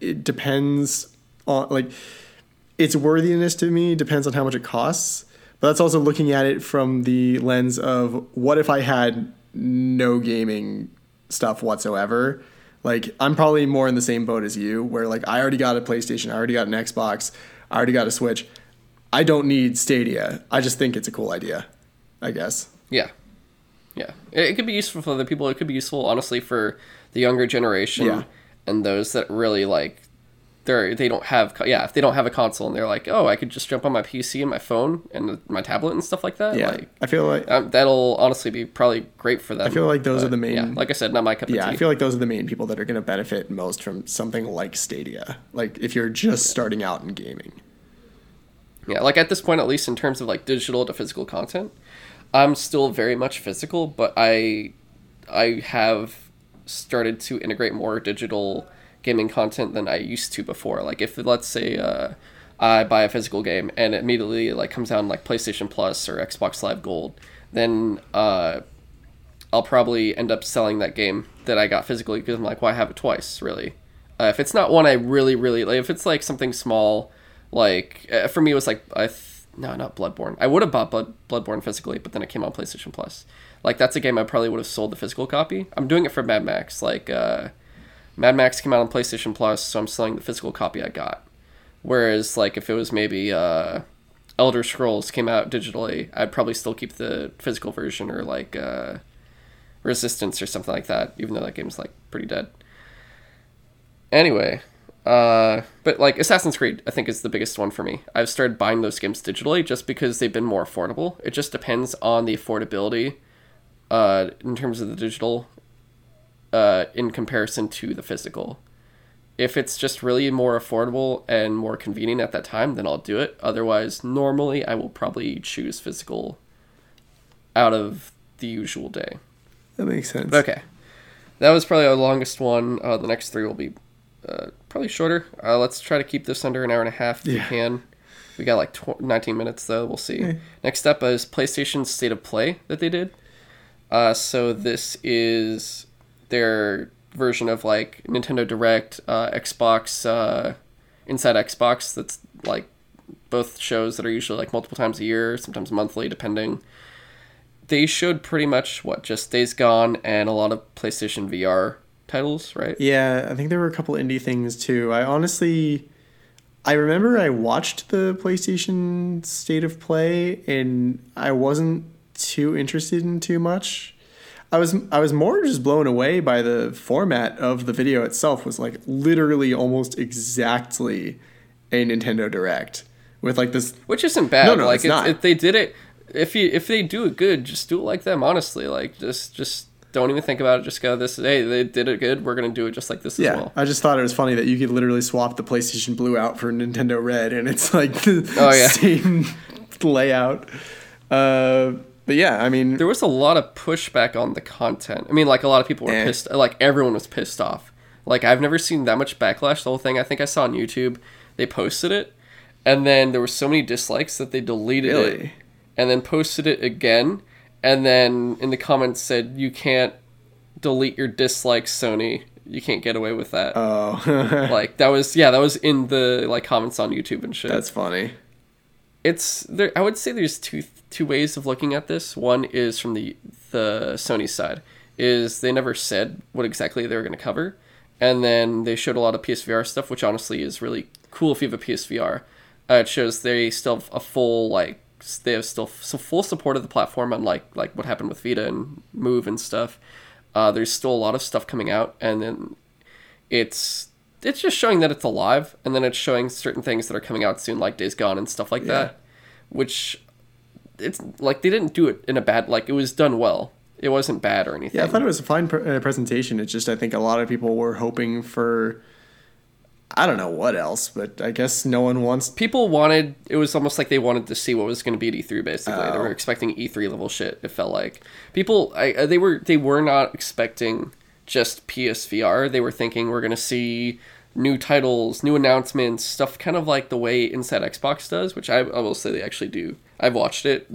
it depends on like its worthiness to me depends on how much it costs. But that's also looking at it from the lens of what if I had no gaming stuff whatsoever like I'm probably more in the same boat as you, where like I already got a PlayStation, I already got an Xbox, I already got a Switch. I don't need Stadia. I just think it's a cool idea. I guess. Yeah. Yeah. It, could be useful for other people. It could be useful, honestly, for the younger generation yeah. and those that really like they're they don't have yeah if they don't have a console and they're like oh I could just jump on my PC and my phone and my tablet and stuff like that yeah. like, I feel like um, that'll honestly be probably great for them I feel like those but, are the main yeah, like I said not my cup yeah I feel like those are the main people that are going to benefit most from something like Stadia like if you're just yeah. starting out in gaming. Yeah like at this point at least in terms of like digital to physical content I'm still very much physical but I I have started to integrate more digital gaming content than I used to before. Like if let's say uh, I buy a physical game and it immediately like comes on like PlayStation Plus or Xbox Live Gold, then uh, I'll probably end up selling that game that I got physically because I'm like, why have it twice, really? Uh, if it's not one I really, really like, if it's like something small, like uh, for me, it was like I th- no, not Bloodborne. I would have bought Blood Bloodborne physically, but then it came on PlayStation Plus. Like that's a game I probably would have sold the physical copy. I'm doing it for Mad Max. Like uh, Mad Max came out on PlayStation Plus, so I'm selling the physical copy I got. Whereas like if it was maybe uh, Elder Scrolls came out digitally, I'd probably still keep the physical version or like uh, Resistance or something like that, even though that game's like pretty dead. Anyway, uh, but like Assassin's Creed, I think is the biggest one for me. I've started buying those games digitally just because they've been more affordable. It just depends on the affordability, uh, in terms of the digital, uh, in comparison to the physical. If it's just really more affordable and more convenient at that time, then I'll do it. Otherwise, normally I will probably choose physical out of the usual day. That makes sense. Okay. That was probably our longest one. Uh, the next three will be uh, probably shorter. Uh, let's try to keep this under an hour and a half if Yeah. we can. We got like tw- 19 minutes though. We'll see. Yeah. Next up is PlayStation State of Play that they did. Uh, so this is their version of like Nintendo Direct, uh, Xbox, uh, Inside Xbox. That's like both shows that are usually like multiple times a year, sometimes monthly, depending. They showed pretty much what just Days Gone and a lot of PlayStation VR titles, right? Yeah, I think there were a couple indie things too. I honestly, I remember I watched the PlayStation State of Play, and I wasn't too interested in too much. I was I was more just blown away by the format of the video itself. Was like literally almost exactly a Nintendo Direct with like this. which isn't bad. No, no, like it's it's not. if they did it, if you if they do it good, just do it like them. Honestly, like just just don't even think about it. Just go this. Hey, they did it good. We're gonna do it just like this Yeah, as well. I just thought it was funny that you could literally swap the PlayStation Blue out for Nintendo Red, and it's like the Oh, yeah. same layout. Uh, but yeah, I mean, There was a lot of pushback on the content. I mean, like a lot of people were Eh. pissed. Like everyone was pissed off. Like I've never seen that much backlash. The whole thing. I think I saw on YouTube. They posted it, and then there were so many dislikes that they deleted it, Really? and then posted it again, and then in the comments said you can't delete your dislikes, Sony. You can't get away with that. oh, like that was yeah that was in the like comments on youtube and shit that's funny. It's there i would say there's two two ways of looking at this. One is from the the sony side is they never said what exactly they were going to cover and then they showed a lot of psvr stuff which honestly is really cool if you have a psvr uh, it shows they still have a full like they have still so full support of the platform unlike like what happened with vita and move and stuff. Uh, there's still a lot of stuff coming out and then it's it's just showing that it's alive and then it's showing certain things that are coming out soon like days gone and stuff like Yeah. that which it's like they didn't do it in a bad like it was done well it wasn't bad or anything Yeah, I thought it was a fine pr- uh, presentation. It's just I think a lot of people were hoping for. I don't know what else, but I guess no one wants. people wanted it was almost like they wanted to see what was going to be at E3 basically they Oh. were expecting E3 level shit it felt like people I, uh, they were they were not expecting just PSVR they were thinking we're going to see new titles new announcements stuff kind of like the way Inside Xbox does which I, I will say they actually do. I've watched it.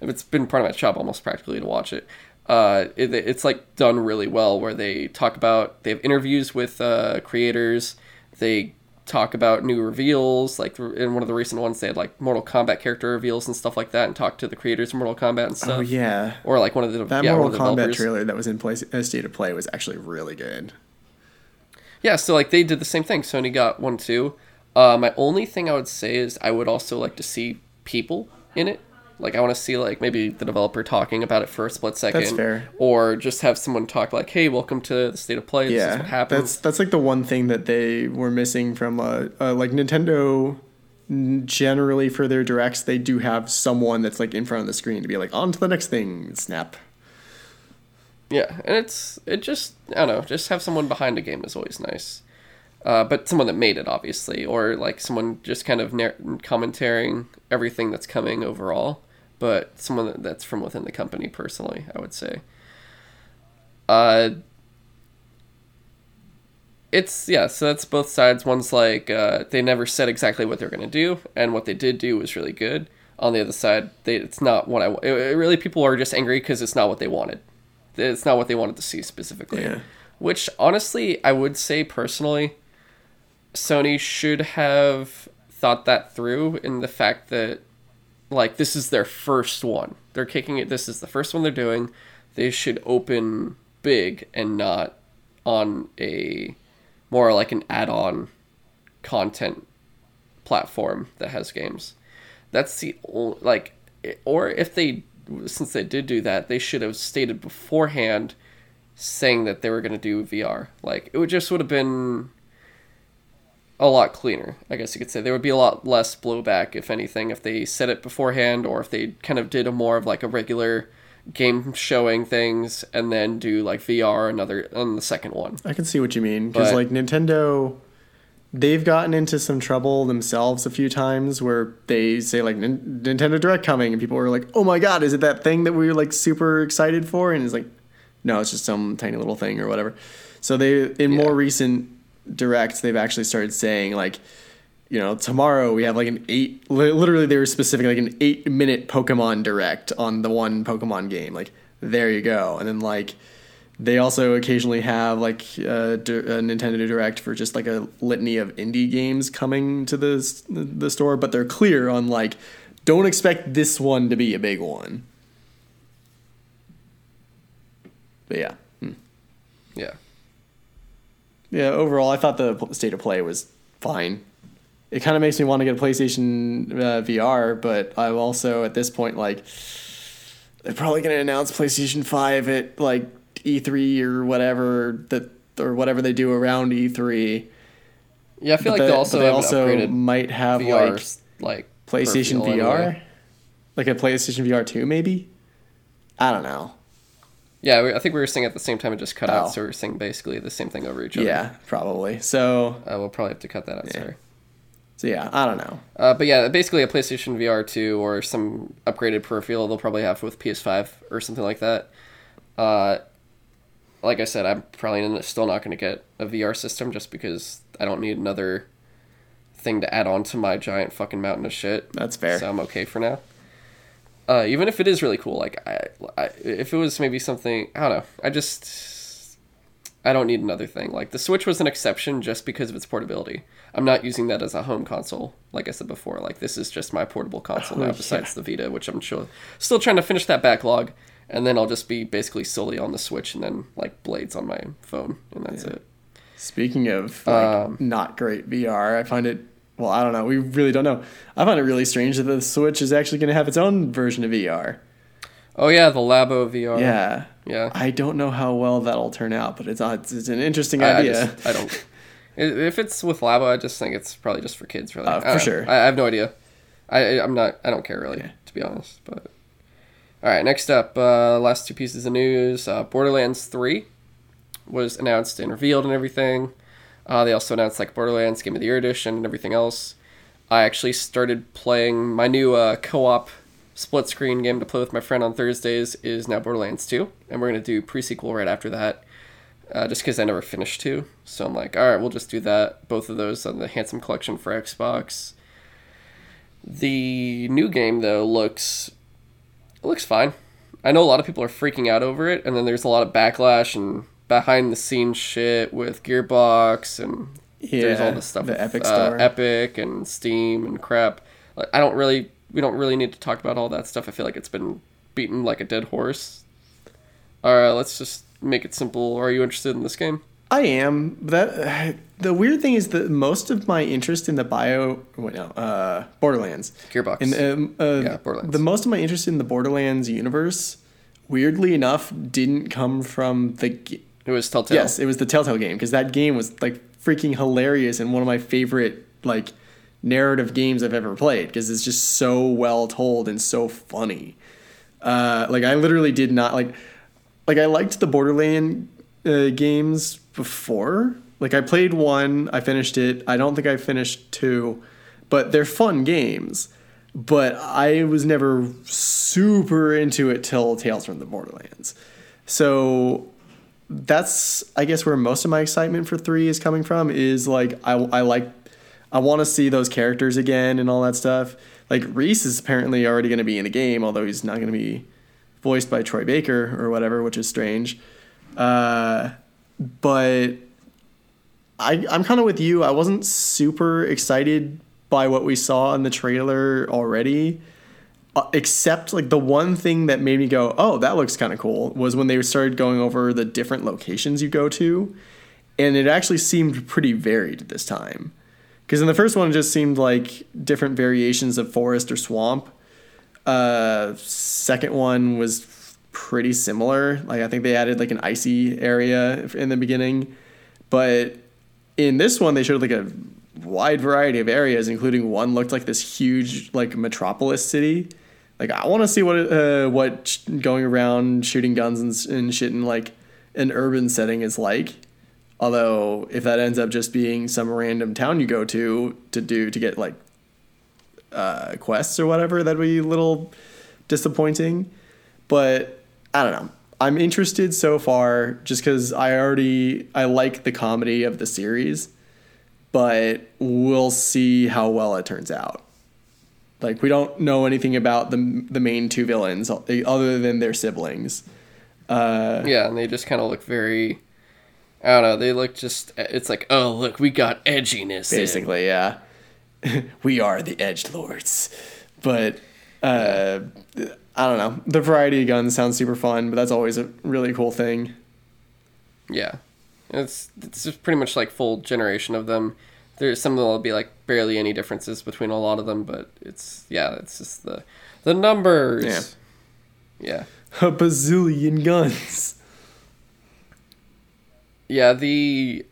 It's been part of my job almost practically to watch it. Uh, it, it's like done really well where they talk about they have interviews with uh, creators. They talk about new reveals like in one of the recent ones they had like mortal kombat character reveals and stuff like that and talk to the creators of mortal kombat and stuff. Oh yeah, or like one of the that yeah, Mortal Kombat trailer that was in place uh, State of Play was actually really good. Yeah so like they did the same thing sony got one too uh, my only thing i would say is i would also like to see people in it like i want to see like maybe the developer talking about it for a split second That's fair. or just have someone talk like hey welcome to the state of play this is yeah, what happens that's that's like the one thing that they were missing from uh, uh like Nintendo. Generally, for their directs, they do have someone that's like in front of the screen to be like, on to the next thing, snap. Yeah, and it's it just I don't know, just have someone behind a game is always nice, uh, but someone that made it obviously, or like someone just kind of nar- commentating everything that's coming overall, but someone that, that's from within the company personally, I would say. Uh, it's yeah, so that's both sides. One's like uh, they never said exactly what they're gonna do, and what they did do was really good. On the other side, they it's not what I it, it really people are just angry because it's not what they wanted it's not what they wanted to see specifically. Yeah. Which honestly, I would say personally, Sony should have thought that through in the fact that like this is their first one. They're kicking it this is the first one they're doing. They should open big and not on a more like an add-on content platform that has games. That's the only, like or if they since they did do that, they should have stated beforehand saying that they were going to do VR. Like it would just would have been a lot cleaner, I guess you could say. There would be a lot less blowback, if anything, if they said it beforehand or if they kind of did a more of like a regular game showing things and then do like VR another on the second one. I can see what you mean because like Nintendo, they've gotten into some trouble themselves a few times where they say like "Nin- Nintendo Direct coming and people are like, oh my god, is it that thing that we were like super excited for? And it's like, no, it's just some tiny little thing or whatever. So they in Yeah. more recent directs they've actually started saying like. You know, tomorrow we have like an eight. Literally, they were specific, like an eight-minute Pokemon Direct on the one Pokemon game. Like, there you go. And then like, they also occasionally have like a, a Nintendo Direct for just like a litany of indie games coming to the the store, but they're clear on like don't expect this one to be a big one. But yeah, Hmm. Yeah. yeah. Overall, I thought the state of play was fine. It kind of makes me want to get a PlayStation uh, VR, but I'm also at this point like they're probably going to announce PlayStation 5 at like E3 or whatever that or whatever they do around E E3. Yeah, I feel But like they, they also they also might have VR like like PlayStation VR, anyway. like a PlayStation VR 2 maybe. I don't know. Yeah, we- I think we were saying at the same time it just cut Oh. out, so we were saying basically the same thing over each other. Yeah, probably. So, Uh, we'll probably have to cut that out. Sorry. so yeah, I don't know. Uh, but yeah, basically a PlayStation VR 2 or some upgraded peripheral they'll probably have with PS5 or something like that. Uh, like I said, I'm probably still not going to get a VR system just because I don't need another thing to add on to my giant fucking mountain of shit. That's fair. So I'm okay for now. Uh, even if it is really cool, like I, I, if it was maybe something, I don't know. I just, I don't need another thing. Like the Switch was an exception just because of its portability. I'm not using that as a home console, like I said before. Like this is just my portable console Oh, now, yeah. besides the Vita, which I'm sure still trying to finish that backlog, and then I'll just be basically solely on the Switch and then like blades on my phone, and that's it. Speaking of like Um, not great VR, I find it. Well, I don't know. We really don't know. I find it really strange that the Switch is actually going to have its own version of VR. Oh yeah, the Labo VR. Yeah. yeah. I don't know how well that'll turn out, but it's uh, it's, it's an interesting I, I idea. just I don't. If it's with Labo, I just think it's probably just for kids. Really, Uh, I for don't sure. I, I have no idea. I I- I'm not. I don't care really, Yeah. to be honest. But all right, next up, uh, last two pieces of news: uh, Borderlands Three was announced and revealed and everything. Uh, they also announced like Borderlands Game of the Year edition and everything else. I actually started playing my new uh, co-op split screen game to play with my friend on Thursdays is now Borderlands 2, and we're gonna do pre-sequel right after that. Uh, just because I never finished two, so I'm like, all right, we'll just do that. Both of those on the Handsome Collection for Xbox. The new game though looks it looks fine. I know a lot of people are freaking out over it, and then there's a lot of backlash and behind the scenes shit with Gearbox and there's all Yeah, this stuff the with, Epic uh, Epic and Steam and crap. Like, I don't really, we don't really need to talk about all that stuff. I feel like it's been beaten like a dead horse. All right, let's just make it simple. Are you interested in this game? I am. That the weird thing is that most of my interest in the bio, wait no, uh, Borderlands, Gearbox. and um, uh, Yeah, Borderlands. the most of my interest in the Borderlands universe, weirdly enough, didn't come from the. it was Telltale. Yes, it was the Telltale game because that game was like freaking hilarious and one of my favorite like narrative games I've ever played because it's just so well told and so funny. Uh, like I literally did not like like I liked the Borderland uh, games before. Like I played one, I finished it. I don't think I finished two, but they're fun games. But I was never super into it till Tales from the Borderlands. So that's I guess where most of my excitement for three is coming from is like I, I like I want to see those characters again and all that stuff. Like Rhys is apparently already going to be in the game, although he's not going to be voiced by Troy Baker or whatever, which is strange. Uh, but I, I'm kind of with you. I wasn't super excited by what we saw in the trailer already, uh, except like the one thing that made me go, "Oh, that looks kind of cool," was when they started going over the different locations you go to, and it actually seemed pretty varied this time. Because in the first one, it just seemed like different variations of forest or swamp. Uh, second one was pretty similar. Like I think they added like an icy area in the beginning, but in this one they showed like a wide variety of areas, including one looked like this huge like metropolis city. Like I want to see what uh, what going around shooting guns and, and shit in like an urban setting is like. Although if that ends up just being some random town you go to to do to get like uh, quests or whatever, that'd be a little disappointing. But I don't know. I'm interested so far just because I already I like the comedy of the series, but we'll see how well it turns out. Like we don't know anything about the the main two villains other than their siblings. Uh, yeah, and they just kind of look very. I don't know. They look just. It's like, oh look, we got edginess. in." basically, yeah. we are the edge lords, but uh, I don't know. The variety of guns sounds super fun, but that's always a really cool thing. Yeah, it's it's just pretty much like full generation of them. There's some that'll be like barely any differences between a lot of them, but it's yeah, it's just the the numbers. Yeah, yeah. A bazillion guns. Yeah, the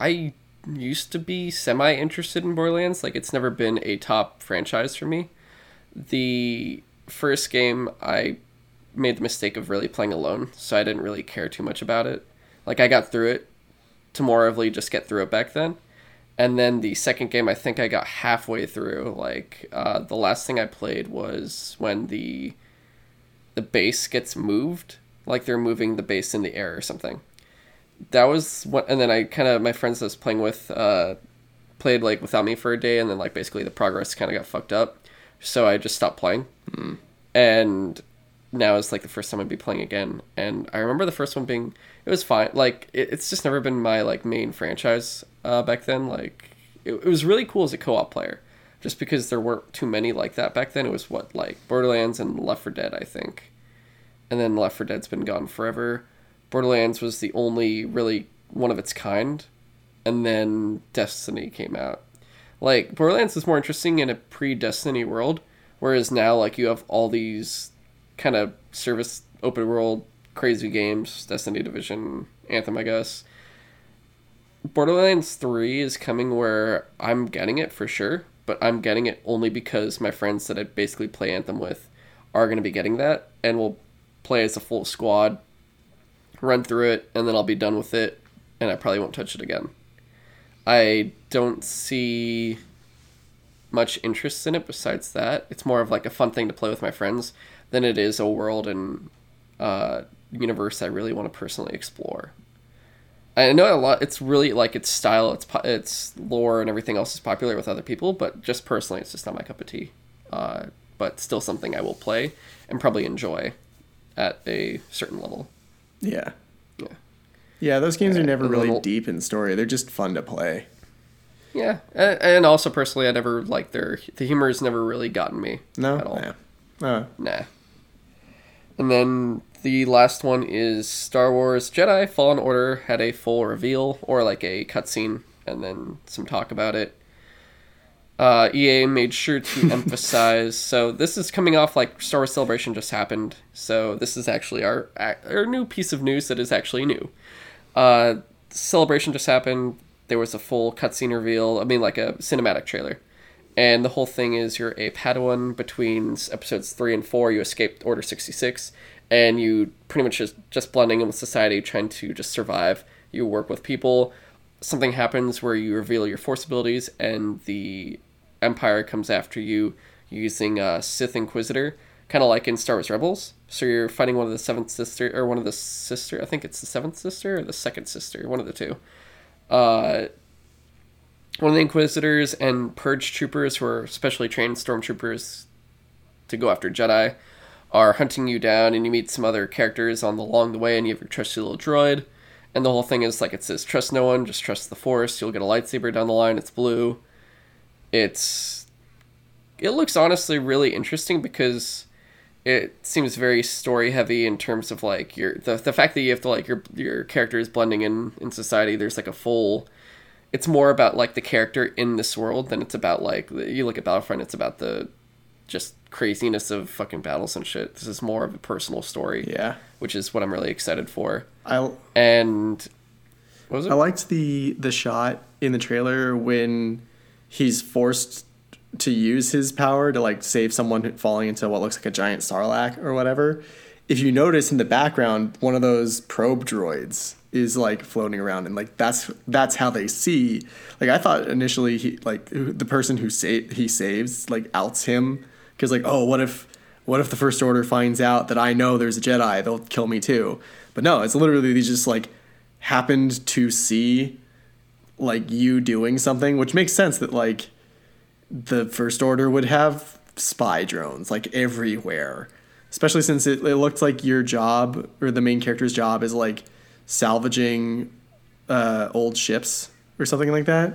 I used to be semi interested in Borderlands. Like it's never been a top franchise for me. The first game I made the mistake of really playing alone, so I didn't really care too much about it. Like I got through it to more of just get through it back then. And then the second game, I think I got halfway through. Like uh, the last thing I played was when the the base gets moved, like they're moving the base in the air or something. That was what, and then I kind of my friends I was playing with uh, played like without me for a day, and then like basically the progress kind of got fucked up, so I just stopped playing. And now it's like the first time I'd be playing again, and I remember the first one being it was fine. Like it, it's just never been my like main franchise uh, back then. Like it, it was really cool as a co-op player, just because there weren't too many like that back then. It was what like Borderlands and Left 4 Dead, I think, and then Left 4 Dead's been gone forever. Borderlands was the only really one of its kind, and then Destiny came out. Like Borderlands is more interesting in a pre-Destiny world, whereas now like you have all these kind of service open world crazy games, Destiny Division, Anthem, I guess. Borderlands 3 is coming where I'm getting it for sure, but I'm getting it only because my friends that I basically play Anthem with are going to be getting that, and we'll play as a full squad, run through it, and then I'll be done with it, and I probably won't touch it again. I don't see much interest in it besides that. It's more of like a fun thing to play with my friends than it is a world and uh, universe I really want to personally explore. I know a lot. It's really like its style, its its lore, and everything else is popular with other people, but just personally, it's just not my cup of tea. Uh, but still something I will play and probably enjoy at a certain level. Yeah. Yeah. Those games are never really little- deep in story. They're just fun to play. Yeah, and, and also personally, I never like their the humor has never really gotten me No? at all. Yeah. Oh. Nah. And then the last one is Star Wars Jedi Fallen Order had a full reveal or like a cutscene and then some talk about it. Uh, EA made sure to emphasize. So this is coming off like Star Wars Celebration just happened. So this is actually our our new piece of news that is actually new. Uh, Celebration just happened. There was a full cutscene reveal. I mean, like a cinematic trailer. And the whole thing is you're a Padawan between episodes three and four. You escaped Order 66, and you pretty much just, just blending in with society, trying to just survive. You work with people. Something happens where you reveal your force abilities, and the Empire comes after you using a Sith Inquisitor, kind of like in Star Wars Rebels. So you're fighting one of the seventh sister, or one of the sister. I think it's the seventh sister or the second sister, one of the two. Uh, one of the Inquisitors and Purge troopers, who are specially trained stormtroopers to go after Jedi, are hunting you down, and you meet some other characters on the along the way, and you have your trusty little droid. And the whole thing is like it says, trust no one, just trust the Force. You'll get a lightsaber down the line. It's blue. It's it looks honestly really interesting because it seems very story heavy in terms of like your the, the fact that you have to like your your character is blending in in society there's like a full it's more about like the character in this world than it's about like you look at battlefront it's about the just craziness of fucking battles and shit. This is more of a personal story Yeah. which is what i'm really excited for. I and what was it? I liked the the shot in the trailer when he's forced to use his power to like save someone falling into what looks like a giant sarlacc or whatever. If you notice in the background, one of those probe droids is like floating around, and like that's that's how they see. Like I thought initially, he like the person who sa- he saves like outs him because like oh what if what if the first order finds out that I know there's a Jedi, they'll kill me too. But no, it's literally they just like happened to see like you doing something, which makes sense that like the first order would have spy drones like everywhere. Especially since it, it looked like your job or the main character's job is like salvaging uh, old ships or something like that.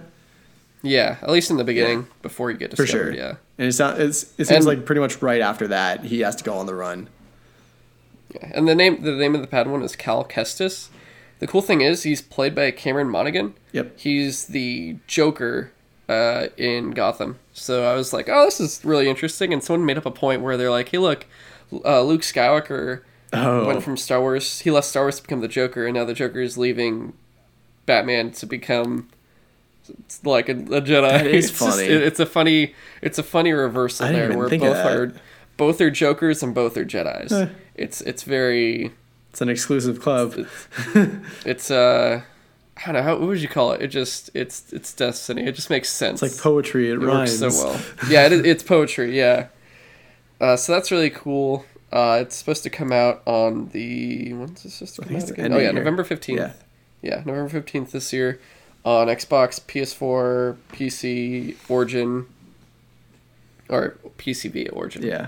yeah at least in the beginning before you get discovered. For sure. yeah And it's not, it's, it seems And- like pretty much right after that he has to go on the run. Yeah, and the name the name of the Padawan is Cal Kestis. The cool thing is he's played by Cameron Monaghan. Yep. He's the Joker uh, in Gotham. So I was like, oh, this is really interesting. And someone made up a point where they're like, hey, look, uh, Luke Skywalker Oh. went from Star Wars. He left Star Wars to become the Joker, and now the Joker is leaving Batman to become like a, a Jedi. That is It's just- funny. it- it's a funny. It's a funny reversal I didn't there, where both that. are both are Jokers and both are Jedi's. Huh. It's it's very It's an exclusive club. it's uh I don't know how what would you call it? It just it's it's destiny. It just makes sense. It's like poetry. It, it rhymes. works so well. Yeah, it, it's poetry. Yeah. Uh, so that's really cool. Uh, it's supposed to come out on the when's this supposed to come out again? Oh yeah. November fifteenth. Yeah. Yeah, November fifteenth this year on Xbox, PS4, PC, Origin, or PCV Origin. Yeah.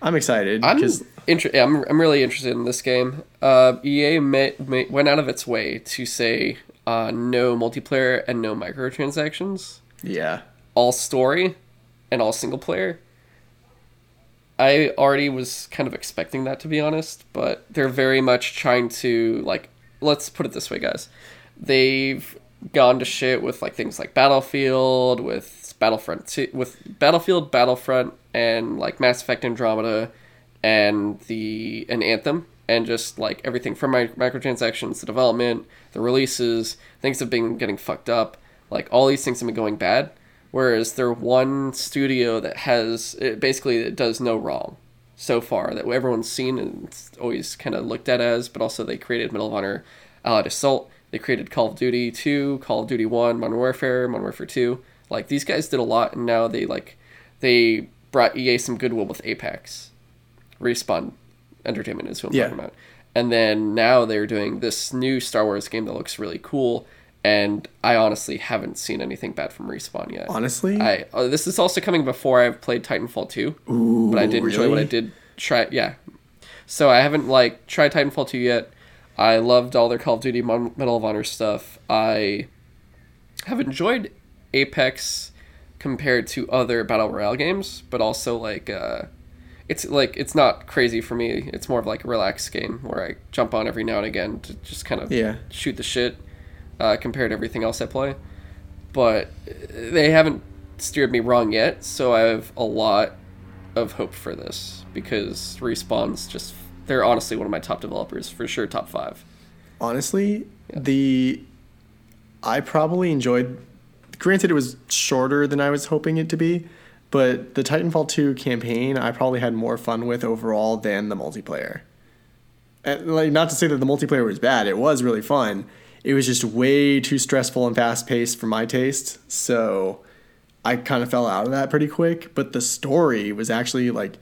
I'm excited I'm inter- yeah, I'm I'm really interested in this game. Uh, EA may, may, went out of its way to say uh, no multiplayer and no microtransactions, yeah, all story, and all single player. I already was kind of expecting that to be honest, but they're very much trying to like let's put it this way, guys. They've gone to shit with like things like Battlefield, with Battlefront, 2, with Battlefield, Battlefront, and like Mass Effect Andromeda, and the and Anthem, and just like everything from my microtransactions, the development, the releases, things have been getting fucked up. Like all these things have been going bad. Whereas they're one studio that has it basically it does no wrong so far that everyone's seen and it's always kind of looked at as. But also they created Medal of Honor, Allied Assault. They created Call of Duty 2, Call of Duty 1, Modern Warfare, Modern Warfare 2. Like these guys did a lot, and now they like they brought EA some goodwill with Apex. Respawn Entertainment is who I'm Yeah. talking about. And then now they're doing this new Star Wars game that looks really cool. And I honestly haven't seen anything bad from Respawn yet. honestly, I uh, this is also coming before I've played Titanfall 2, but I did enjoy what I did try. Yeah, so I haven't like tried Titanfall 2 yet. I loved all their Call of Duty Mon- Medal of Honor stuff. I have enjoyed Apex compared to other battle royale games, but also like uh, it's like it's not crazy for me. It's more of like a relaxed game where I jump on every now and again to just kind of Yeah. shoot the shit uh, compared to everything else I play. But uh, they haven't steered me wrong yet, so I have a lot of hope for this because Respawn's just they're honestly one of my top developers for sure, top five. honestly, the I probably enjoyed. Granted, it was shorter than I was hoping it to be, but the Titanfall 2 campaign I probably had more fun with overall than the multiplayer. And, like, not to say that the multiplayer was bad; it was really fun. It was just way too stressful and fast paced for my taste, so I kind of fell out of that pretty quick. But the story was actually like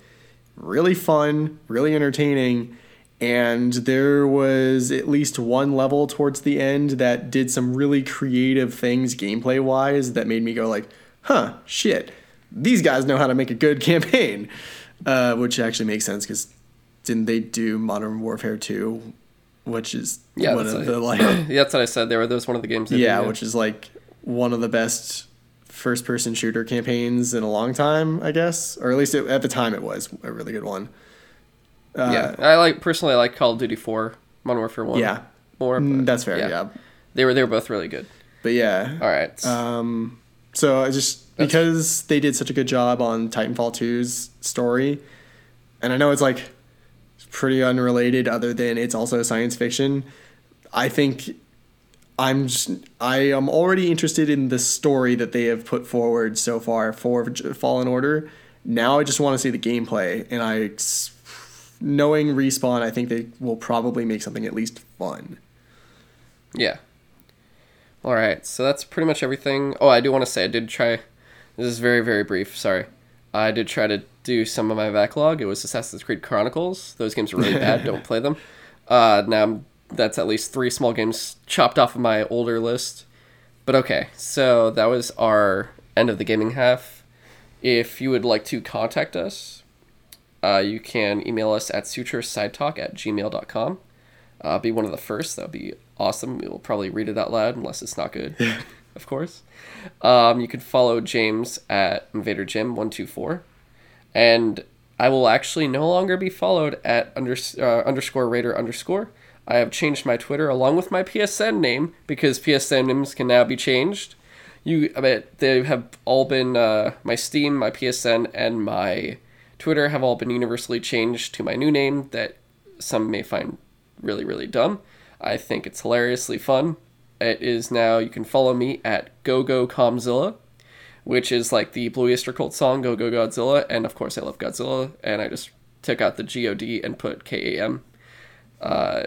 really fun, really entertaining, and there was at least one level towards the end that did some really creative things gameplay wise that made me go like, "Huh, shit, these guys know how to make a good campaign," uh, which actually makes sense because didn't they do Modern Warfare 2, which is Yeah, one that's of a- the like Yeah, that's what I said. There were those one of the games. they did, yeah, which is like one of the best first person shooter campaigns in a long time, I guess, or at least it, at the time it was a really good one. Uh, yeah, I like personally. I like Call of Duty Four, Modern Warfare One. yeah, more. Mm, but that's fair. Yeah. they were they were both really good. but yeah. All right. Um, so I just That's- because they did such a good job on Titanfall 2's story, and I know it's like pretty unrelated, other than it's also science fiction. I think I'm just I am already interested in the story that they have put forward so far for Fallen Order. Now I just want to see the gameplay, and I, knowing respawn, I think they will probably make something at least fun. Yeah. All right, so that's pretty much everything. Oh, I do want to say I did try. This is very very brief. Sorry, I did try to do some of my backlog. It was Assassin's Creed Chronicles. Those games are really bad. Don't play them. Uh, now I'm- that's at least three small games chopped off of my older list. But okay, so that was our end of the gaming half. If you would like to contact us, uh, you can email us at sutrosidetalk at gmail.com uh, be one of the first. That would be awesome. We will probably read it out loud unless it's not good, of course. Um, you can follow James at Invader Jim one two four, and I will actually no longer be followed at under, uh, underscore Raider underscore. I have changed my Twitter along with my PSN name because PSN names can now be changed. You, I bet they have all been uh, my Steam, my PSN, and my Twitter have all been universally changed to my new name that some may find really, really dumb. I think it's hilariously fun. It is now, you can follow me at GoGoKamzilla, which is like the Blue Oyster Cult song, Go Go Godzilla. And of course, I love Godzilla, and I just took out the G O D and put K A M. Uh,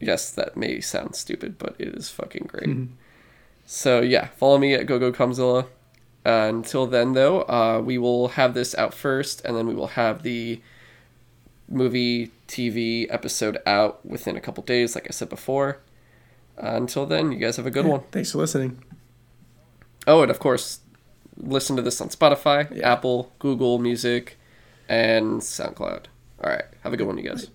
yes, that may sound stupid, but it is fucking great. So yeah, follow me at GoGoKamzilla. Uh, until then, though, uh, we will have this out first, and then we will have the movie TV episode out within a couple days, like I said before. Uh, until then, you guys have a good one. Thanks for listening. Oh, and of course, listen to this on Spotify, Yeah. Apple, Google Music, and SoundCloud. All right, have a good one, you guys.